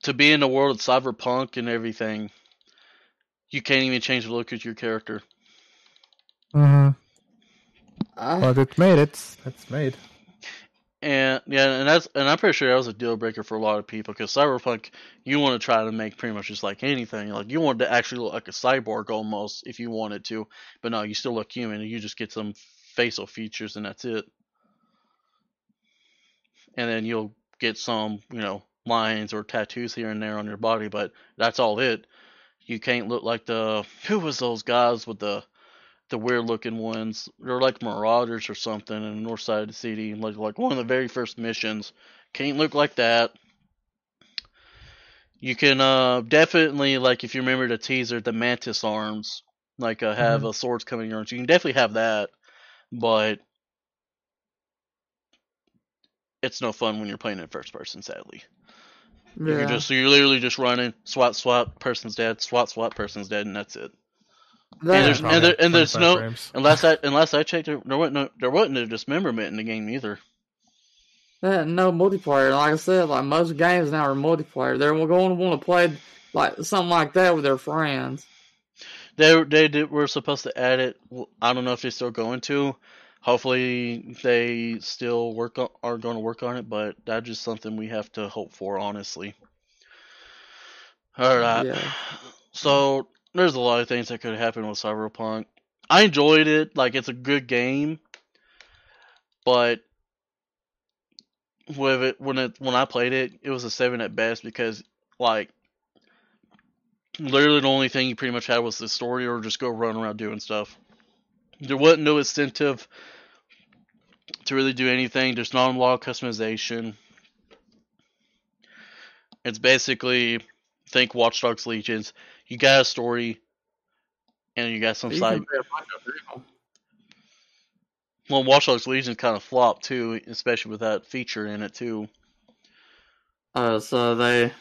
to be in the world of cyberpunk and everything, you can't even change the look of your character. hmm I, But it's made. It's it's made. And yeah, and that's and I'm pretty sure that was a deal breaker for a lot of people because cyberpunk, you want to try to make pretty much just like anything. Like you want to actually look like a cyborg almost if you wanted to, but no, you still look human. You just get some facial features and that's it. And then you'll get some, you know, lines or tattoos here and there on your body, but that's all it. You can't look like the who was those guys with the the weird looking ones. They're like marauders or something in the north side of the city. Like like one of the very first missions. Can't look like that. You can uh definitely like if you remember the teaser, the mantis arms, like uh, have a swords coming in your arms. You can definitely have that, but it's no fun when you're playing in first person. Sadly, you're yeah. just you're literally just running, swat swat, person's dead, swat swat, person's dead, and that's it. That- there's- Probably there- and there's no- frames. Unless I unless I checked, there, there wasn't no, there wasn't a dismemberment in the game either. Yeah, no multiplayer. Like I said, like most games now are multiplayer. They're going to want to play like something like that with their friends. They they did, were supposed to add it. I don't know if they're still going to. Hopefully, they still work on, are going to work on it, but that's just something we have to hope for, honestly. All right. Yeah. So there's a lot of things that could happen with Cyberpunk. I enjoyed it. Like it's a good game, but with it when it when I played it, it was a seven at best because like literally the only thing you pretty much had was the story or just go run around doing stuff. There wasn't no incentive to really do anything. There's not a lot of customization. It's basically think Watch Dogs Legions. You got a story, and you got some You side. can be a bunch of people. Well, Watch Dogs Legion kind of flopped too, especially with that feature in it too. Uh, so they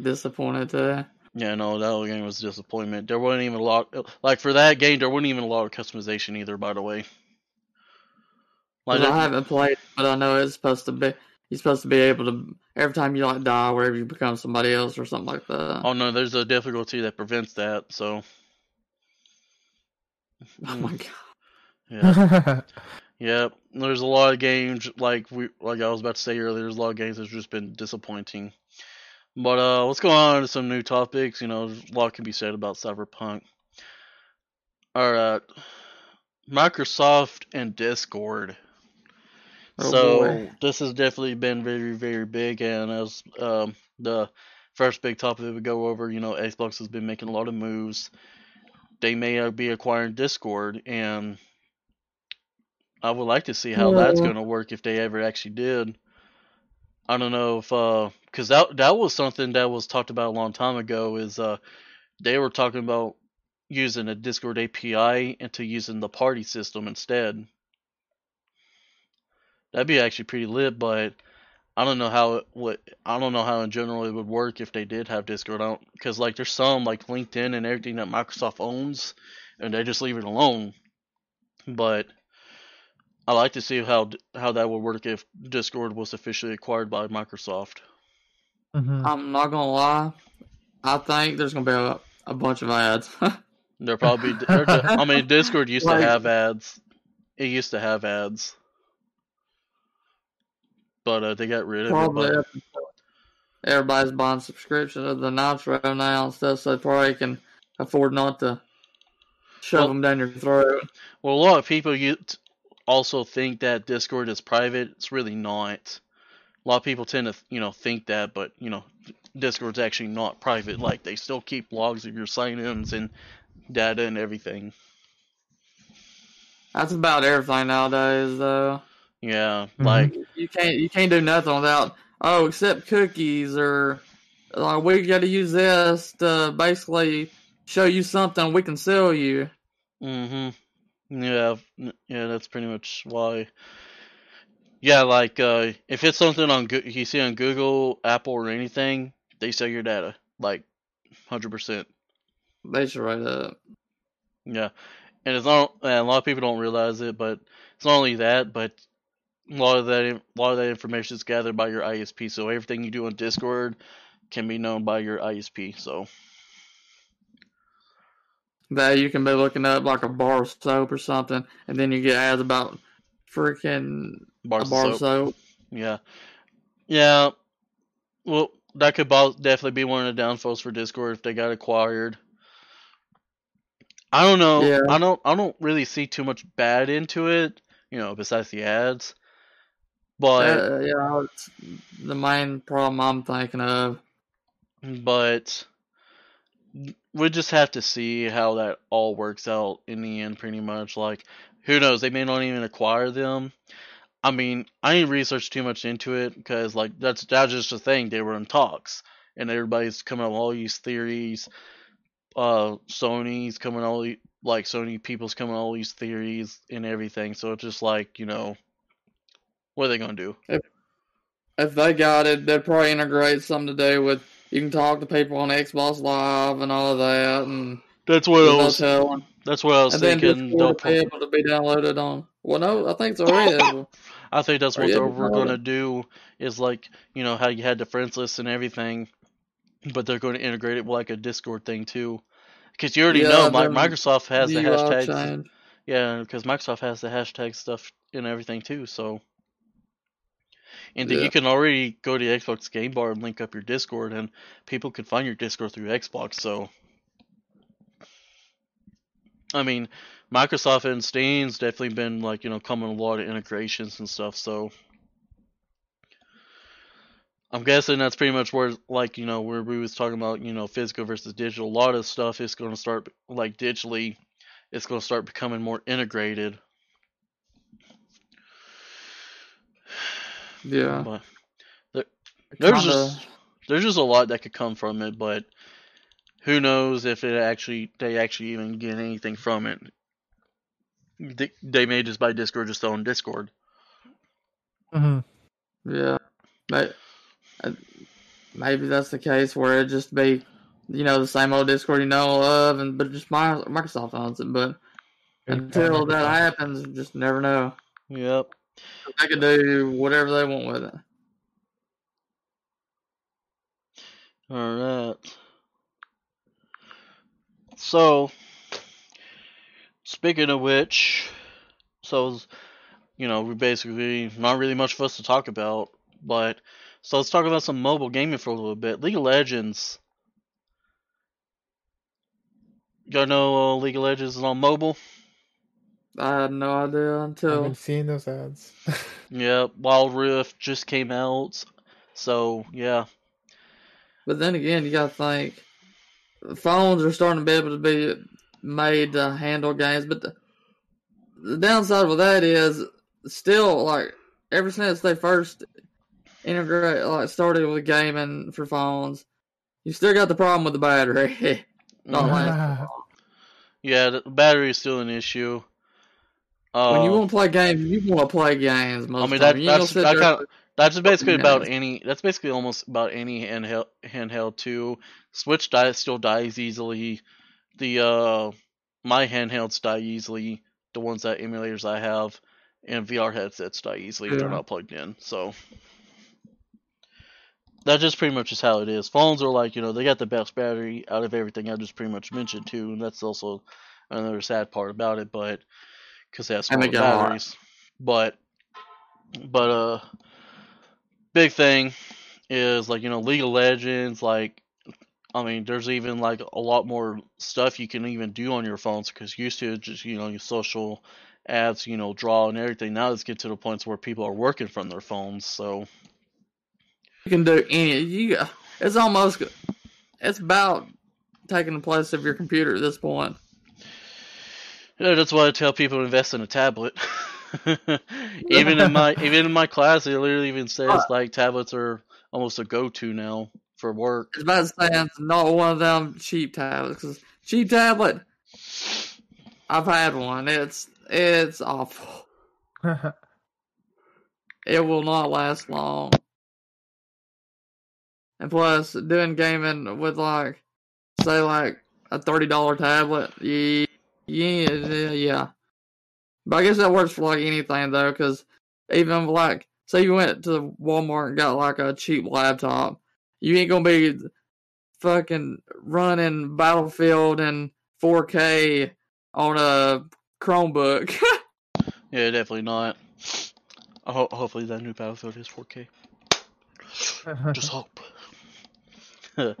disappointed there. Yeah, no, that whole game was a disappointment. There wasn't even a lot, like for that game, there wasn't even a lot of customization either. By the way, like 'Cause I haven't played, but I know it's supposed to be. You're supposed to be able to every time you like die, wherever you become somebody else or something like that. oh no, there's a difficulty that prevents that. So Oh my god. yeah, yeah. There's a lot of games like we, like I was about to say earlier. There's a lot of games that's just been disappointing. But uh, let's go on to some new topics. You know, a lot can be said about Cyberpunk. All right, Microsoft and Discord. Oh, so boy. this has definitely been very, very big, and as um, the first big topic that we go over, you know, Xbox has been making a lot of moves. They may uh, be acquiring Discord, and I would like to see how that's going to work if they ever actually did. I don't know if because that that was something that was talked about a long time ago. Is uh, they were talking about using a Discord API into using the party system instead. That'd be actually pretty lit, but I don't know how it what I don't know how in general it would work if they did have Discord. I don't because like there's some like LinkedIn and everything that Microsoft owns, and they just leave it alone. But I like to see how how that would work if Discord was officially acquired by Microsoft. Mhm. I'm not gonna lie. I think there's gonna be a, a bunch of ads. They're probably they're, I mean Discord used Like- to have ads. It used to have ads. But uh, they got rid of probably it. everybody's buying subscriptions of the Nitro now and stuff, so they probably can afford not to shove Well- them down your throat. Well, a lot of people you also think that Discord is private. It's really not. A lot of people tend to, you know, think that, but you know, Discord's actually not private. Like they still keep logs of your sign-ins and data and everything. That's about everything nowadays, though. Yeah, Mhm. like You can't you can't do nothing without oh, except cookies or like we got to use this to basically show you something we can sell you. hmm Yeah, yeah, that's pretty much why. Yeah, like uh, if it's something on Goo- you see on Google, Apple, or anything, they sell your data like hundred percent. They straight up. Yeah, and it's not. And a lot of people don't realize it, but it's not only that, but a lot of that, a lot of that information is gathered by your ISP. So everything you do on Discord can be known by your ISP. So that you can be looking up like a bar of soap or something, and then you get ads about freaking bars a of bar soap. soap. Yeah, yeah. Well, that could definitely be one of the downfalls for Discord if they got acquired. I don't know. Yeah. I don't. I don't really see too much bad into it. You know, besides the ads. But Uh, yeah, it's the main problem I'm thinking of. but we just have to see how that all works out in the end pretty much. Like who knows? They may not even acquire them. I mean i didn't research too much into it because like that's that's just a thing. They were in talks and everybody's coming up with all these theories. Uh sony's coming all like sony people's coming all these theories and everything. So it's just like you know what are they gonna do If they got it, they'd probably integrate something to do with you can talk to people on Xbox Live and all of that, and that's what i was telling. that's what i was And thinking Discord they'll be able to be downloaded on. Well, no, I think it's already. I think that's what yeah, they're going to do is like, you know, how you had the friends list and everything, but they're going to integrate it with like a Discord thing too. Because you already Yeah, know Mi- Microsoft has the The hashtags. change. Yeah, because Microsoft has the hashtag stuff and everything too, so. And then Yeah. you can already go to Xbox Game Bar and link up your Discord, and people can find your Discord through Xbox, so. I mean, Microsoft and Steam's definitely been like, you know, coming a lot of integrations and stuff, so. I'm guessing that's pretty much where, like, you know, where we was talking about, you know, physical versus digital. A lot of stuff is going to start, like, digitally, it's going to start becoming more integrated. Yeah. But there's Kinda- just there's just a lot that could come from it, but who knows if it actually they actually even get anything from it. They, they may just buy Discord just on Discord. Mm-hmm. Yeah, but uh, maybe that's the case where it just be, you know, the same old Discord you know of, and but just Microsoft owns it. But until that happens, just never know. Yep. They could do whatever they want with it. All right. So, speaking of which, so you know we basically not really much for us to talk about, but so let's talk about some mobile gaming for a little bit. League of Legends. Know uh, League of Legends is on mobile? I had no idea until I've until been seeing those ads. Yeah, Wild Rift just came out, so yeah. But then again, you gotta think phones are starting to be able to be made to handle games. But the, the downside with that is still like ever since they first integrate like started with gaming for phones, you still got the problem with the battery. Not mm-hmm. like Yeah, the battery is still an issue. When you want to play games, you want to play games. Most I mean of the time. that You ain't gonna that's that kind that's basically about any that's basically almost about any handheld handheld too. Switch dies still dies easily. The uh my handhelds die easily. The ones that emulators I have and VR headsets die easily if they're not plugged in. So that just pretty much is how it is. Phones are like you know they got the best battery out of everything I just pretty much mentioned too, and that's also another sad part about it. But because they have And they smaller batteries, but but uh big thing is like you know League of Legends like I mean there's even like a lot more stuff you can even do on your phones because used to just you know your social ads you know draw and everything now it's get to the points where people are working from their phones so You can do any. You. It's almost. It's about taking the place of your computer at this point. Yeah, that's why I tell people to invest in a tablet even in my even in my class it literally even says like tablets are almost a go-to now for work It's about saying it's not one of them cheap tablets. 'cause cheap tablet, I've had one. It's it's awful. It will not last long. And plus, doing gaming with like, say like a thirty dollar tablet. Yeah, yeah, yeah. But I guess that works for like anything though, because even like say you went to Walmart and got like a cheap laptop, you ain't gonna be fucking running Battlefield in 4K on a Chromebook. Yeah, definitely not. Ho- hopefully that new Battlefield is 4K. Just hope. but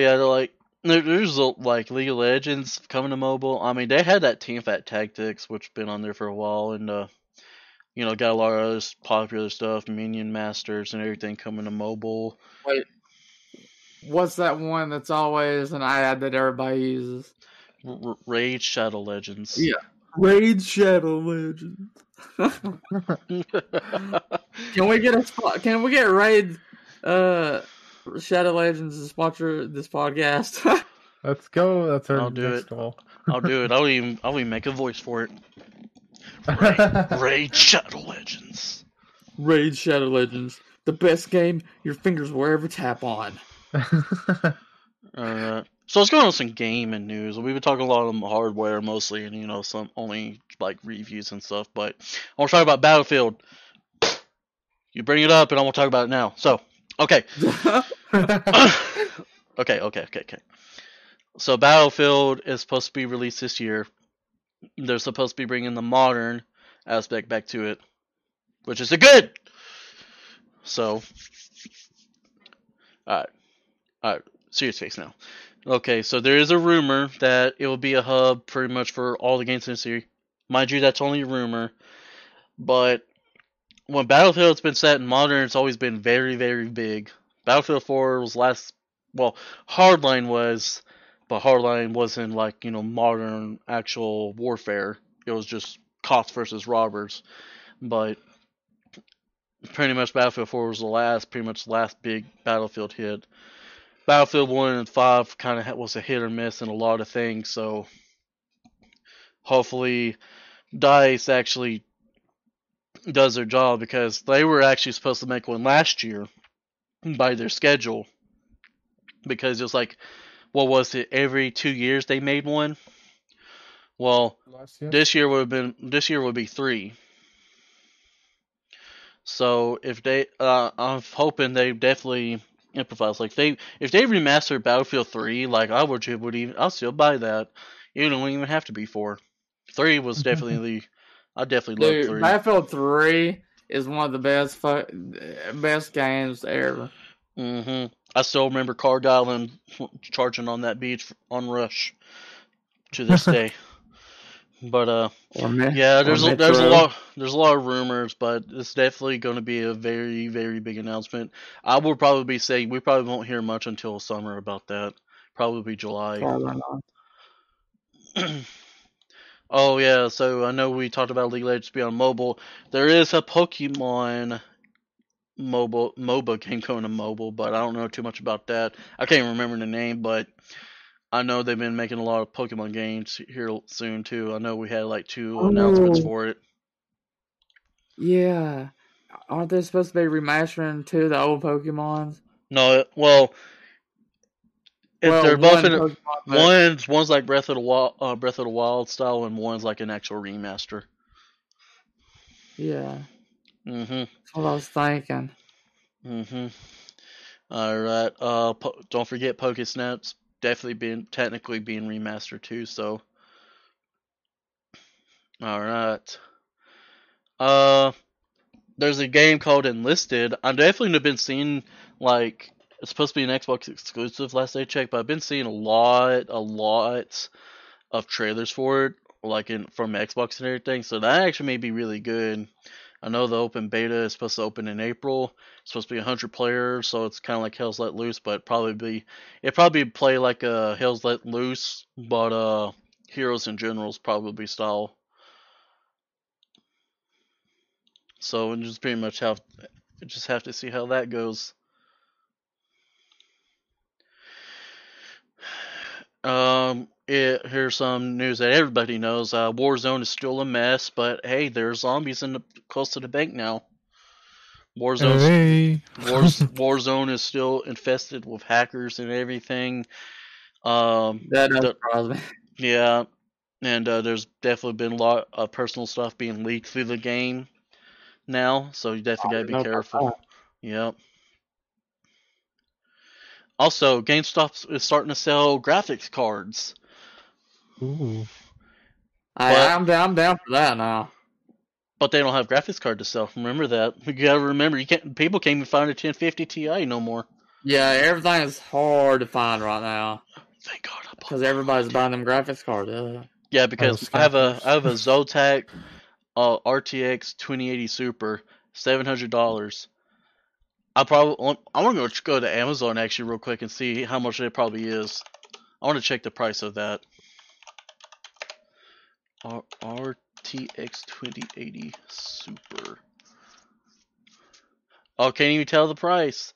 yeah, they're like there- there's like League of Legends coming to mobile. I mean, they had that Teamfight Tactics, which been on there for a while, and uh, you know, got a lot of other popular stuff, Minion Masters and everything coming to mobile. Wait, what's that one that's always an ad that everybody uses? R- R- Rage Shadow Legends. Yeah. Raid Shadow Legends. can we get a spot? Can we get Raid uh, Shadow Legends to sponsor this podcast? Let's go. That's our I'll do it. goal. I'll do it. I'll even I'll even make a voice for it. Raid, Raid Shadow Legends. Raid Shadow Legends, the best game your fingers will ever tap on. Alright. So let's go on some gaming news. We've been talking a lot of hardware mostly, and you know some only like reviews and stuff. But I want to talk about Battlefield. You bring it up, and I want to talk about it now. So okay, okay, okay, okay, okay. So Battlefield is supposed to be released this year. They're supposed to be bringing the modern aspect back to it, which is a good. So, all right, all right, serious face now. Okay, so there is a rumor that it will be a hub pretty much for all the games in the series. Mind you, that's only a rumor, but when Battlefield's been set in modern, it's always been very, very big. Battlefield 4 was last, well, Hardline was, but Hardline wasn't like, you know, modern actual warfare. It was just cops versus robbers. But pretty much Battlefield 4 was the last, pretty much last big Battlefield hit. Battlefield 1 and 5 kind of was a hit or miss in a lot of things, so hopefully DICE actually does their job because they were actually supposed to make one last year by their schedule. Because it's like what was it every 2 years they made one? Well Last year? this year would have been this year would be 3 so if they uh, I'm hoping they definitely improvise. Like they if they remaster Battlefield 3 like I would would even I'll still buy that. You don't even have to be 4 3 was definitely I definitely love Dude, 3 Battlefield 3 is one of the best fu- best games ever. hmm I still remember Kharg Island and charging on that beach on Rush to this day. But uh, yeah, there's a, there's a lot there's a lot of rumors, but it's definitely going to be a very very big announcement. I will probably be saying we probably won't hear much until summer about that. Probably July. Probably not. oh yeah, so I know we talked about League of Legends be on mobile. There is a Pokemon mobile MOBA game going to mobile, but I don't know too much about that. I can't remember the name, but I know they've been making a lot of Pokemon games here soon too. I know we had like two announcements Oh. for it. Yeah. Aren't they supposed to be remastering two of the old Pokemons? No, well, if Well, they're both one in but- one's one's like Breath of the Wild, uh, Breath of the Wild style, and one's like an actual remaster. Yeah. Mm-hmm. That's what I was thinking. Mm-hmm. All right. Uh, po- don't forget Pokesnaps definitely being technically being remastered too. So. All right. Uh, there's a game called Enlisted. I definitely have been seeing like it's supposed to be an Xbox exclusive last I checked, but I've been seeing a lot, a lot of trailers for it, like in from Xbox and everything. So that actually may be really good. I know the open beta is supposed to open in April. It's supposed to be 100 players, so it's kind of like Hell's Let Loose, but probably be it probably play like a Hell's Let Loose, but uh, Heroes and Generals probably style. So we just pretty much have just have to see how that goes. Um, it, here's some news that everybody knows. Uh, Warzone is still a mess, but hey, there's zombies in the close to the bank now. Warzone's Hey. Wars, Warzone is still infested with hackers and everything. Um, That does The- surprise me. yeah, and uh, there's definitely been a lot of personal stuff being leaked through the game now, so you definitely gotta be know about careful. Yep. Also, GameStop is starting to sell graphics cards. Ooh. Hey, But- I'm down. I'm down for that now. But they don't have graphics card to sell. Remember that. You gotta remember, you can't. People can't even find a 1050 Ti no more. Yeah, everything is hard to find right now Thank God. Because everybody's buying them graphics cards. Yeah. Yeah, because I have a scalpers. I have a Zotac uh, RTX 2080 Super, seven hundred dollars. I probably I want to go to Amazon actually real quick and see how much it probably is. I want to check the price of that. R- RTX 2080 Super. Oh, can't even tell the price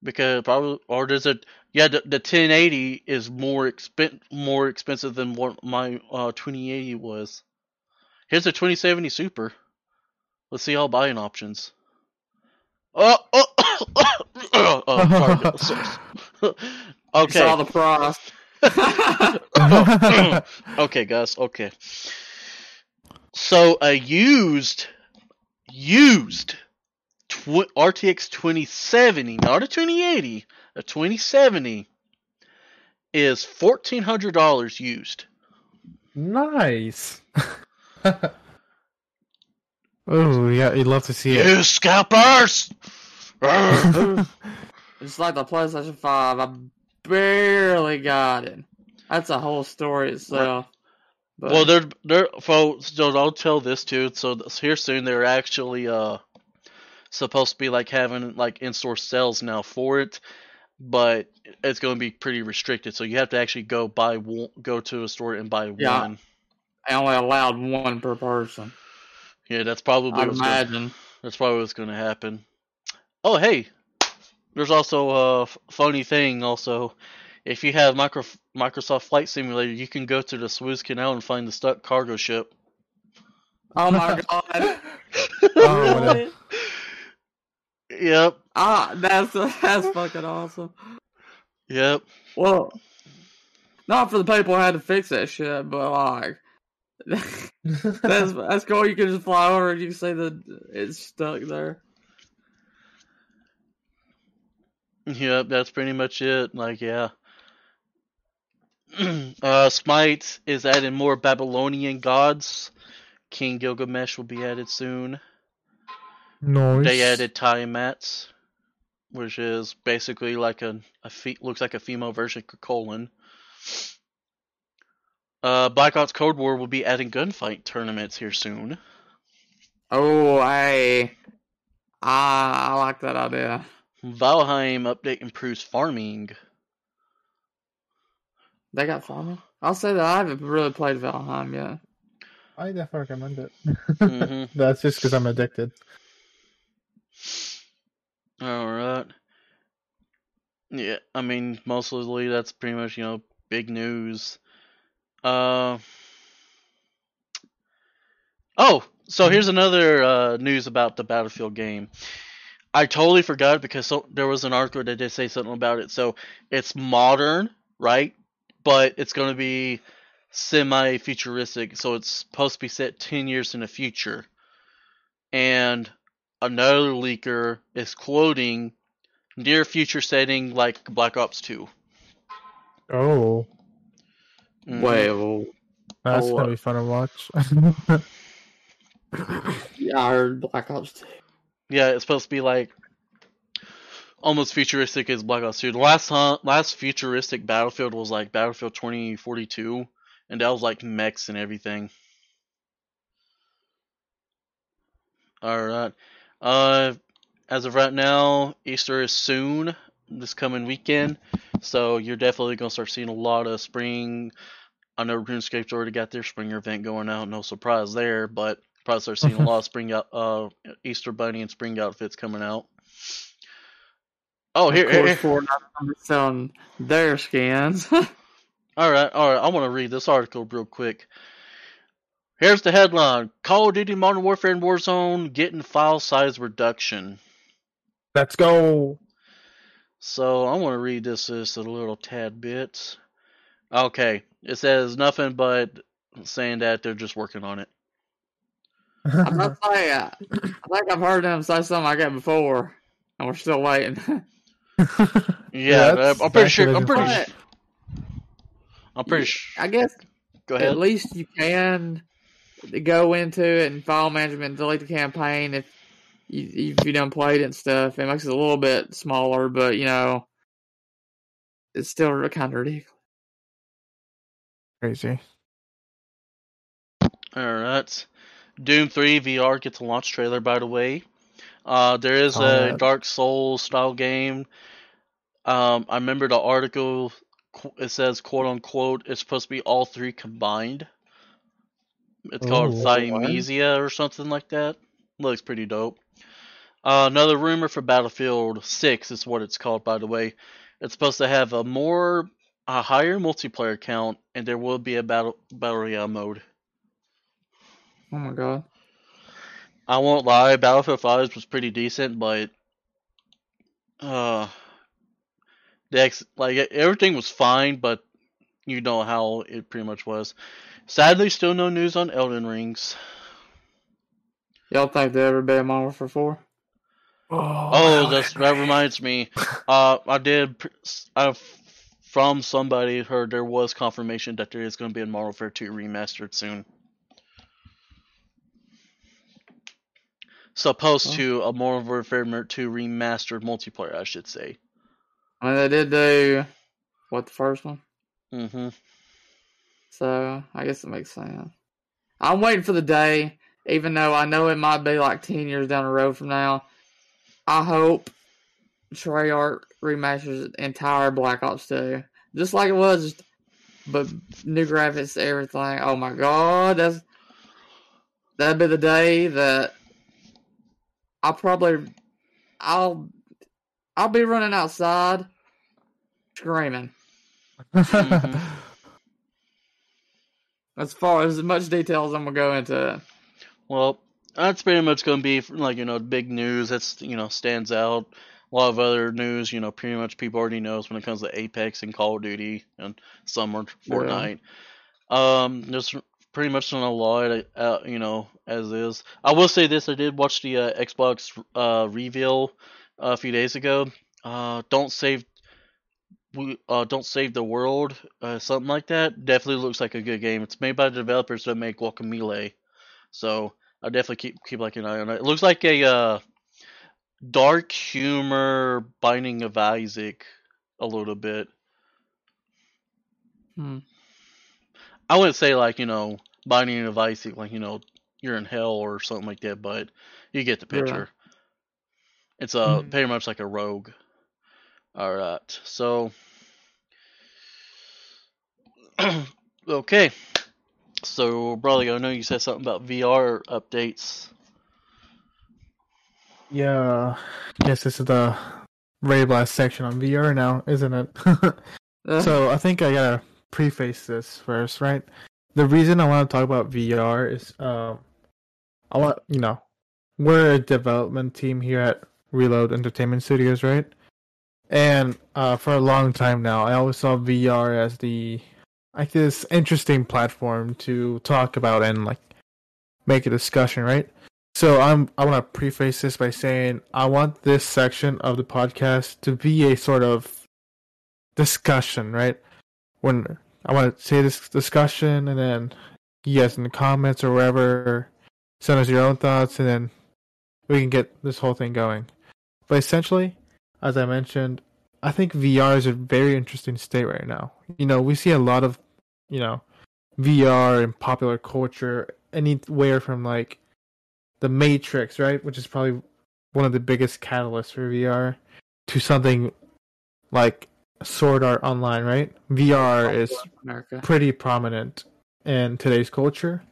because probably or does it? Yeah, the, the 1080 is more expen more expensive than what my uh 2080 was. Here's a 2070 Super. Let's see all buying options. Oh, oh, oh, oh sorry. sorry. You okay. saw the price. Oh. okay, guys. Okay. So a used, used tw- RTX 2070, not a 2080, a 2070 is fourteen hundred dollars used. Nice. Oh yeah, you'd love to see it. You scalpers! It's like the PlayStation 5. I barely got it. That's a whole story itself. But well, they're they're folks. So I'll tell this too. So this- here soon, they're actually uh supposed to be like having like in store sales now for it, but it's going to be pretty restricted. So you have to actually go buy one, go to a store and buy Yeah. one. I only allowed one per person. Yeah, that's probably I'd what's gonna, imagine. that's probably what's going to happen. Oh hey, there's also a f- funny thing. Also, if you have micro, Microsoft Flight Simulator, you can go to the Suez Canal and find the stuck cargo ship. Oh my god. Oh, Really? Yep, Ah, that's that's fucking awesome. yep. Well, not for the people who had to fix that shit, but like, that's that's cool. You can just fly over and you can see that it's stuck there. Yep, that's pretty much it. Like, yeah. uh, Smite is adding more Babylonian gods. King Gilgamesh will be added soon. nice. They added Tiamats, which is basically like a, a fe- looks like a female version of Colon. Uh, Black Ops Cold War will be adding gunfight tournaments here soon. Oh, hey, I I like that idea. Valheim update improves farming. They got farming. I'll say that I haven't really played Valheim yet. I definitely recommend it. Mhm. That's just because I'm addicted. All right. Yeah, I mean, mostly that's pretty much you know big news. Uh. Oh, so here's another uh, news about the Battlefield game. I totally forgot because so, there was an article that did say something about it. So it's modern, right? But it's going to be semi-futuristic. So it's supposed to be set ten years in the future. And another leaker is quoting near future setting like Black Ops 2. Oh, Mhm. Well, that's Oh, gonna be fun to watch. yeah, I heard Black Ops 2. Yeah, it's supposed to be like almost futuristic as Black Ops 2. The last time, last futuristic Battlefield was like Battlefield 2042, and that was like mechs and everything. All right. Uh, as of right now, Easter is soon, this coming weekend, so you're definitely gonna start seeing a lot of spring. I know RuneScape's already got their spring event going out, no surprise there, but probably start seeing a lot of spring out, uh, Easter bunny and spring outfits coming out. Oh, here, of here, course, Fortnite is selling their skins. All right, all right. I want to read this article real quick. Here's the headline: Call of Duty Modern Warfare and Warzone getting file size reduction. Let's go. So I want to read this just a little tad bit. Okay, it says nothing but saying that they're just working on it. I'm not saying. I think I've heard them say something like that before, and we're still waiting. Yeah, that's- I'm pretty sure. I'm pretty. is. I'm pretty sure. I guess Go ahead. at least you can go into it and file management, delete the campaign if you if you done played it and stuff. It makes it a little bit smaller, but you know, it's still kind of ridiculous. Crazy. All right. Doom 3 VR gets a launch trailer, by the way. Uh, there is Saw a that. Dark Souls style game. Um, I remember the article. It says "quote unquote" it's supposed to be all three combined. It's called Ooh. Thymesia or something like that. Looks pretty dope. Uh, another rumor for Battlefield 6 is what it's called, by the way. It's supposed to have a more, a higher multiplayer count, and there will be a battle battle royale mode. Oh my god! I won't lie, Battlefield 5 was pretty decent, but uh the ex- like everything was fine, but you know how it pretty much was. Sadly, still no news on Elden Rings. Y'all think they ever be a Modern Warfare Four? Oh, that's, that reminds me. Uh, I did. I from somebody heard there was confirmation that there is going to be a Modern Warfare 2 remastered soon. Supposed Oh. to a Modern Warfare 2 remastered multiplayer, I should say. I mean, they did do what the first one, hmm so I guess it makes sense. I'm waiting for the day, even though I know it might be like ten years down the road from now. I hope Treyarch remasters entire Black Ops 2, just like it was, but new graphics, everything. Oh my god, that's that'd be the day that I'll probably I'll I'll be running outside screaming. Mm-hmm. As far as much detail as I'm gonna go into it. Well, that's pretty much going to be like you know big news. That's you know stands out. A lot of other news, you know, pretty much people already knows when it comes to Apex and Call of Duty and Summer Yeah. Fortnite. Um, there's pretty much not a lot, uh, you know, as is. I will say this: I did watch the uh, Xbox uh, reveal a few days ago. Uh, don't save, we- uh, don't save the world, uh, something like that. Definitely looks like a good game. It's made by the developers that make Guacamelee, so I definitely keep keep like an eye on it. It looks like a uh, dark humor Binding of Isaac, a little bit. Hmm. I wouldn't say like you know Binding of Isaac, like you know you're in hell or something like that, but you get the Yeah. picture. It's uh, Mhm. pretty much like a rogue. All right, so okay, so brother, I know you said something about VR updates. yeah. Yes, this is the Ray Blast section on VR now, isn't it? Uh, so I think I gotta preface this first, right? The reason I want to talk about VR is, um, I want you know, we're a development team here at Reload Entertainment Studios, right? And uh, for a long time now, I always saw VR as the like this interesting platform to talk about and like make a discussion, right? So I'm I want to preface this by saying I want this section of the podcast to be a sort of discussion, right? When I want to say this discussion, and then you guys in the comments or wherever send us your own thoughts, and then we can get this whole thing going. But essentially, as I mentioned, I think VR is a very interesting state right now. You know, we see a lot of, you know, VR in popular culture, anywhere from like the Matrix, right, which is probably one of the biggest catalysts for VR, to something like Sword Art Online, right? VR is America. pretty prominent in today's culture.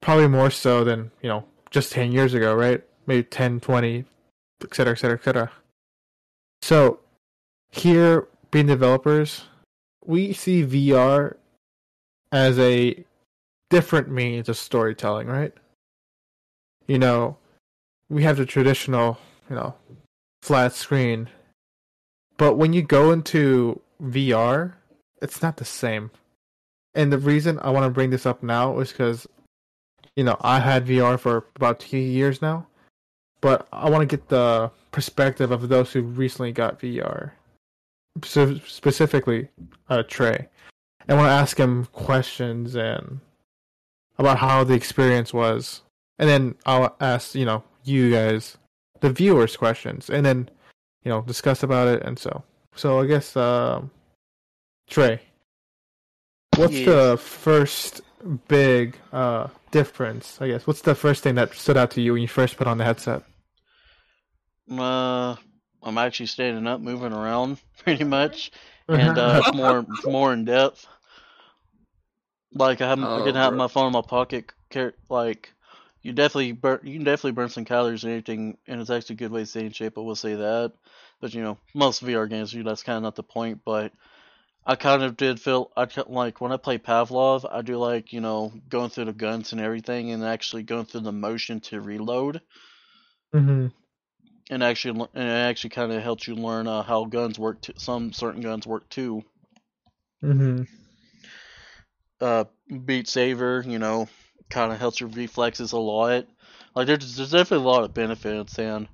Probably more so than, you know, just 10 years ago, right? Maybe 10, 20, et cetera, et cetera, et cetera. So, here, being developers, we see VR as a different means of storytelling, right? You know, we have the traditional, you know, flat screen but when you go into VR, it's not the same. And the reason I want to bring this up now is because, you know, I had VR for about two years now, but I want to get the perspective of those who recently got VR, so specifically uh, Trey. I want to ask him questions and about how the experience was, and then I'll ask you know you guys, the viewers, questions, and then you know discuss about it, and so. So I guess uh, Trey, what's the first big uh, difference? I guess what's the first thing that stood out to you when you first put on the headset? Uh, I'm actually standing up, moving around pretty much, and uh, it's more more in depth. Like I have, I Oh, can have bro. my phone in my pocket. Like you definitely burn, you can definitely burn some calories and everything, and it's actually a good way to stay in shape. I will say that. But you know, most VR games, you that's kind of not the point. But I kind of did feel I like when I play Pavlov, I do like you know going through the guns and everything, and actually going through the motion to reload hmm and actually and it actually kind of helps you learn uh, how guns work. Some certain guns work too. hmm Uh, Beat Saber, you know, kind of helps your reflexes a lot. Like there's there's definitely a lot of benefits, and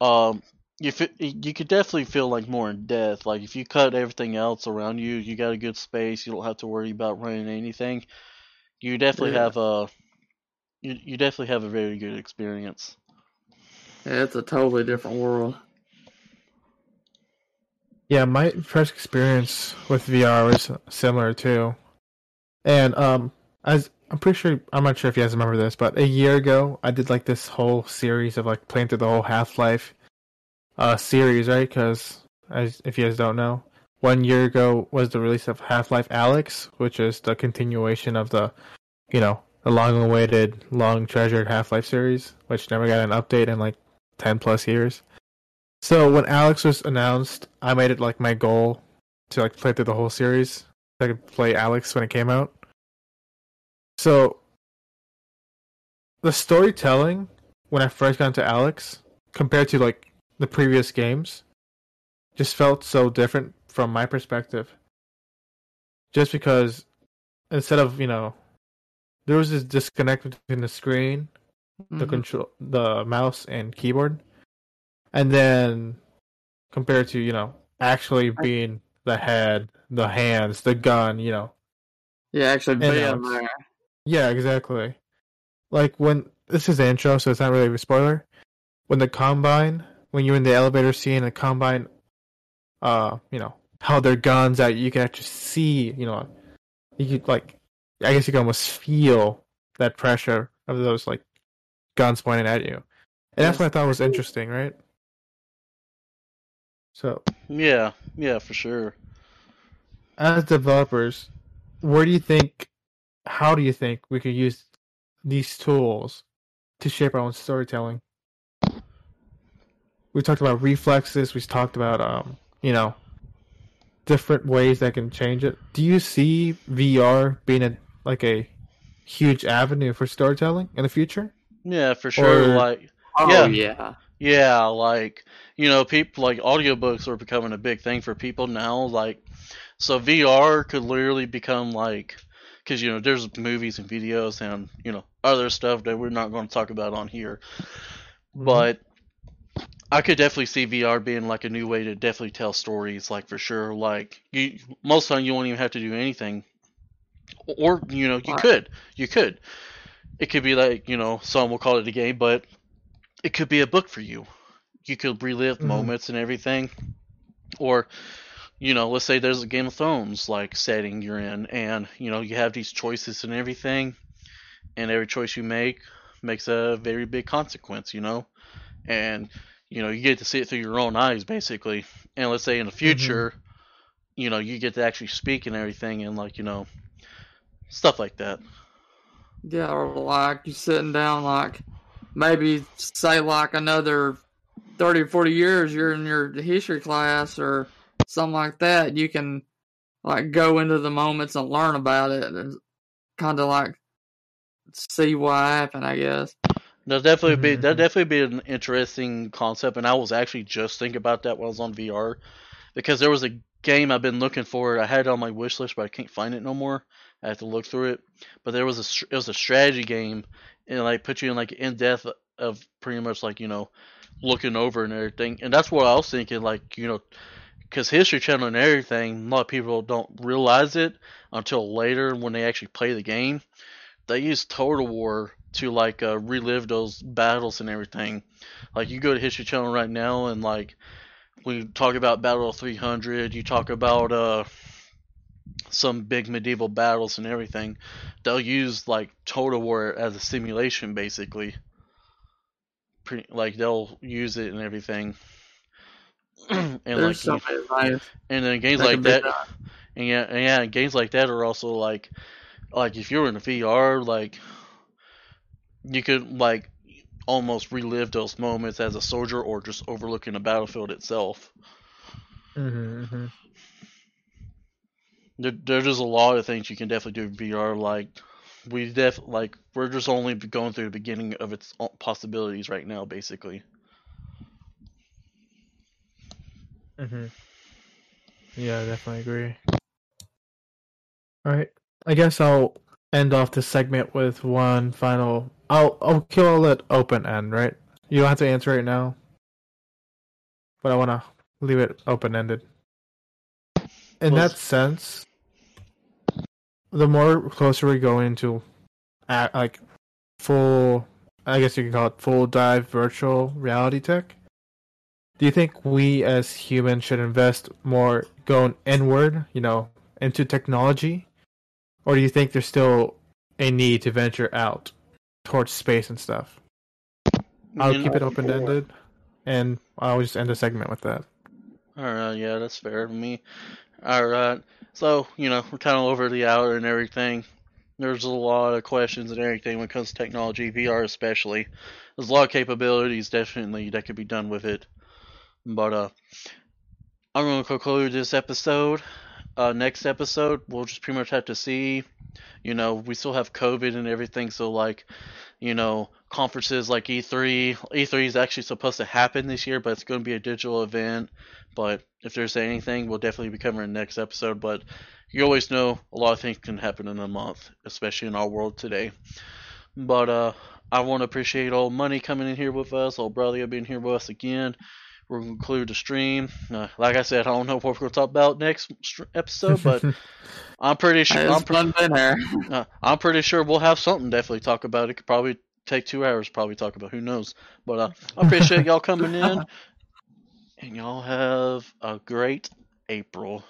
um, you fi- you could definitely feel like more in depth. Like if you cut everything else around you, you got a good space. You don't have to worry about running anything. You definitely Yeah. have a you you definitely have a very good experience. Yeah, it's a totally different world. Yeah, my first experience with VR was similar too. And um as I'm pretty sure I'm not sure if you guys remember this, but a year ago I did like this whole series of like playing through the whole Half-Life uh series, right? As if you guys don't know, one year ago was the release of Half-Life Alyx, which is the continuation of the you know, the long-awaited, long treasured Half-Life series, which never got an update in like 10 plus years. So when Alyx was announced, I made it like my goal to like play through the whole series. so I could play Alyx when it came out. So the storytelling when I first got into Alyx compared to like the previous games just felt so different from my perspective. Just because instead of, you know, there was this disconnect between the screen the Mhm. control the mouse and keyboard and then compared to you know actually being the head the hands the gun you know Yeah, actually being there. yeah exactly like when this is the intro so it's not really a spoiler when the combine when you're in the elevator scene the combine uh you know held their guns out you can actually see you know you could like i guess you can almost feel that pressure of those like guns pointing at you. And that's what i thought was interesting right? So Yeah, yeah, for sure. as developers where do you think how do you think we could use these tools to shape our own storytelling we talked about reflexes we talked about um you know different ways that can change it do you see vr being a like a huge avenue for storytelling in the future Yeah, for sure. Or- Like Oh Yeah. yeah. Yeah, like you know, people like audiobooks are becoming a big thing for people now. Like, so VR could literally become like, because you know, there's movies and videos and you know other stuff that we're not going to talk about on here. But I could definitely see VR being like a new way to definitely tell stories. Like for sure, like you most of the time you won't even have to do anything, or you know, you could, you could. It could be like you know, some will call it a game, but it could be a book for you. You could relive Mhm. moments and everything, or you know, let's say there's a Game of Thrones like setting you're in, and you know you have these choices and everything, and every choice you make makes a very big consequence, you know, and you know you get to see it through your own eyes basically. And let's say in the mm-hmm. future, you know, you get to actually speak and everything, and like you know, stuff like that. Yeah, or like you sitting down, like maybe say like another 30 or 40 years, you're in your history class or something like that. You can like go into the moments and learn about it and kind of like see what happened, I guess. That'll definitely be Mhm. that'll definitely be an interesting concept, and I was actually just thinking about that when I was on VR, because there was a game I've been looking for. I had it on my wish list, but I can't find it no more. I have to look through it. But there was a it was a strategy game, and like put you in like in depth of pretty much like you know looking over and everything. And that's what I was thinking. Like you know, because History Channel and everything, a lot of people don't realize it until later when they actually play the game. They use Total War to like uh, relive those battles and everything. Like you go to History Channel right now and like we talk about Battle of 300, you talk about uh some big medieval battles and everything. They'll use like Total War as a simulation basically. Pretty, like they'll use it and everything. and There's like many and then games like can that and yeah, and yeah, games like that are also like, like if you're in a VR, like you could like almost relive those moments as a soldier or just overlooking the battlefield itself. Mm-hmm, hmm There, there's just a lot of things you can definitely do in VR. Like we def like we're just only going through the beginning of its possibilities right now, basically. hmm Yeah, I definitely agree. All right, I guess I'll end off this segment with one final. I'll I'll kill it open end, right? You don't have to answer right now, but I want to leave it open ended. In Well, that sense, the more closer we go into, like full, I guess you can call it full dive virtual reality tech. Do you think we as humans should invest more going inward, you know, into technology? Or do you think there's still a need to venture out towards space and stuff? I'll You keep know- it open ended and I'll just end the segment with that. All right, yeah, that's fair to me. All right, so you know we're kind of over the hour and everything. There's a lot of questions and everything when it comes to technology, VR especially. There's a lot of capabilities definitely that could be done with it. But uh, I'm gonna conclude this episode. Uh, next episode we'll just pretty much have to see. You know, we still have COVID and everything, so like, you know, conferences like E E3. E3 is actually supposed to happen this year, but it's going to be a digital event. But if there's anything, we'll definitely be covering next episode. But you always know a lot of things can happen in a month, especially in our world today. But uh, I want to appreciate old Money coming in here with us, old brother being here with us again. We're going to conclude the stream. Uh, like I said, I don't know what we're going to talk about next episode, but I'm pretty sure. I'm pre- fun here. uh, I'm pretty sure we'll have something definitely talk about. It could probably take two hours, probably talk about. Who knows? But uh, I appreciate y'all coming in, and y'all have a great April.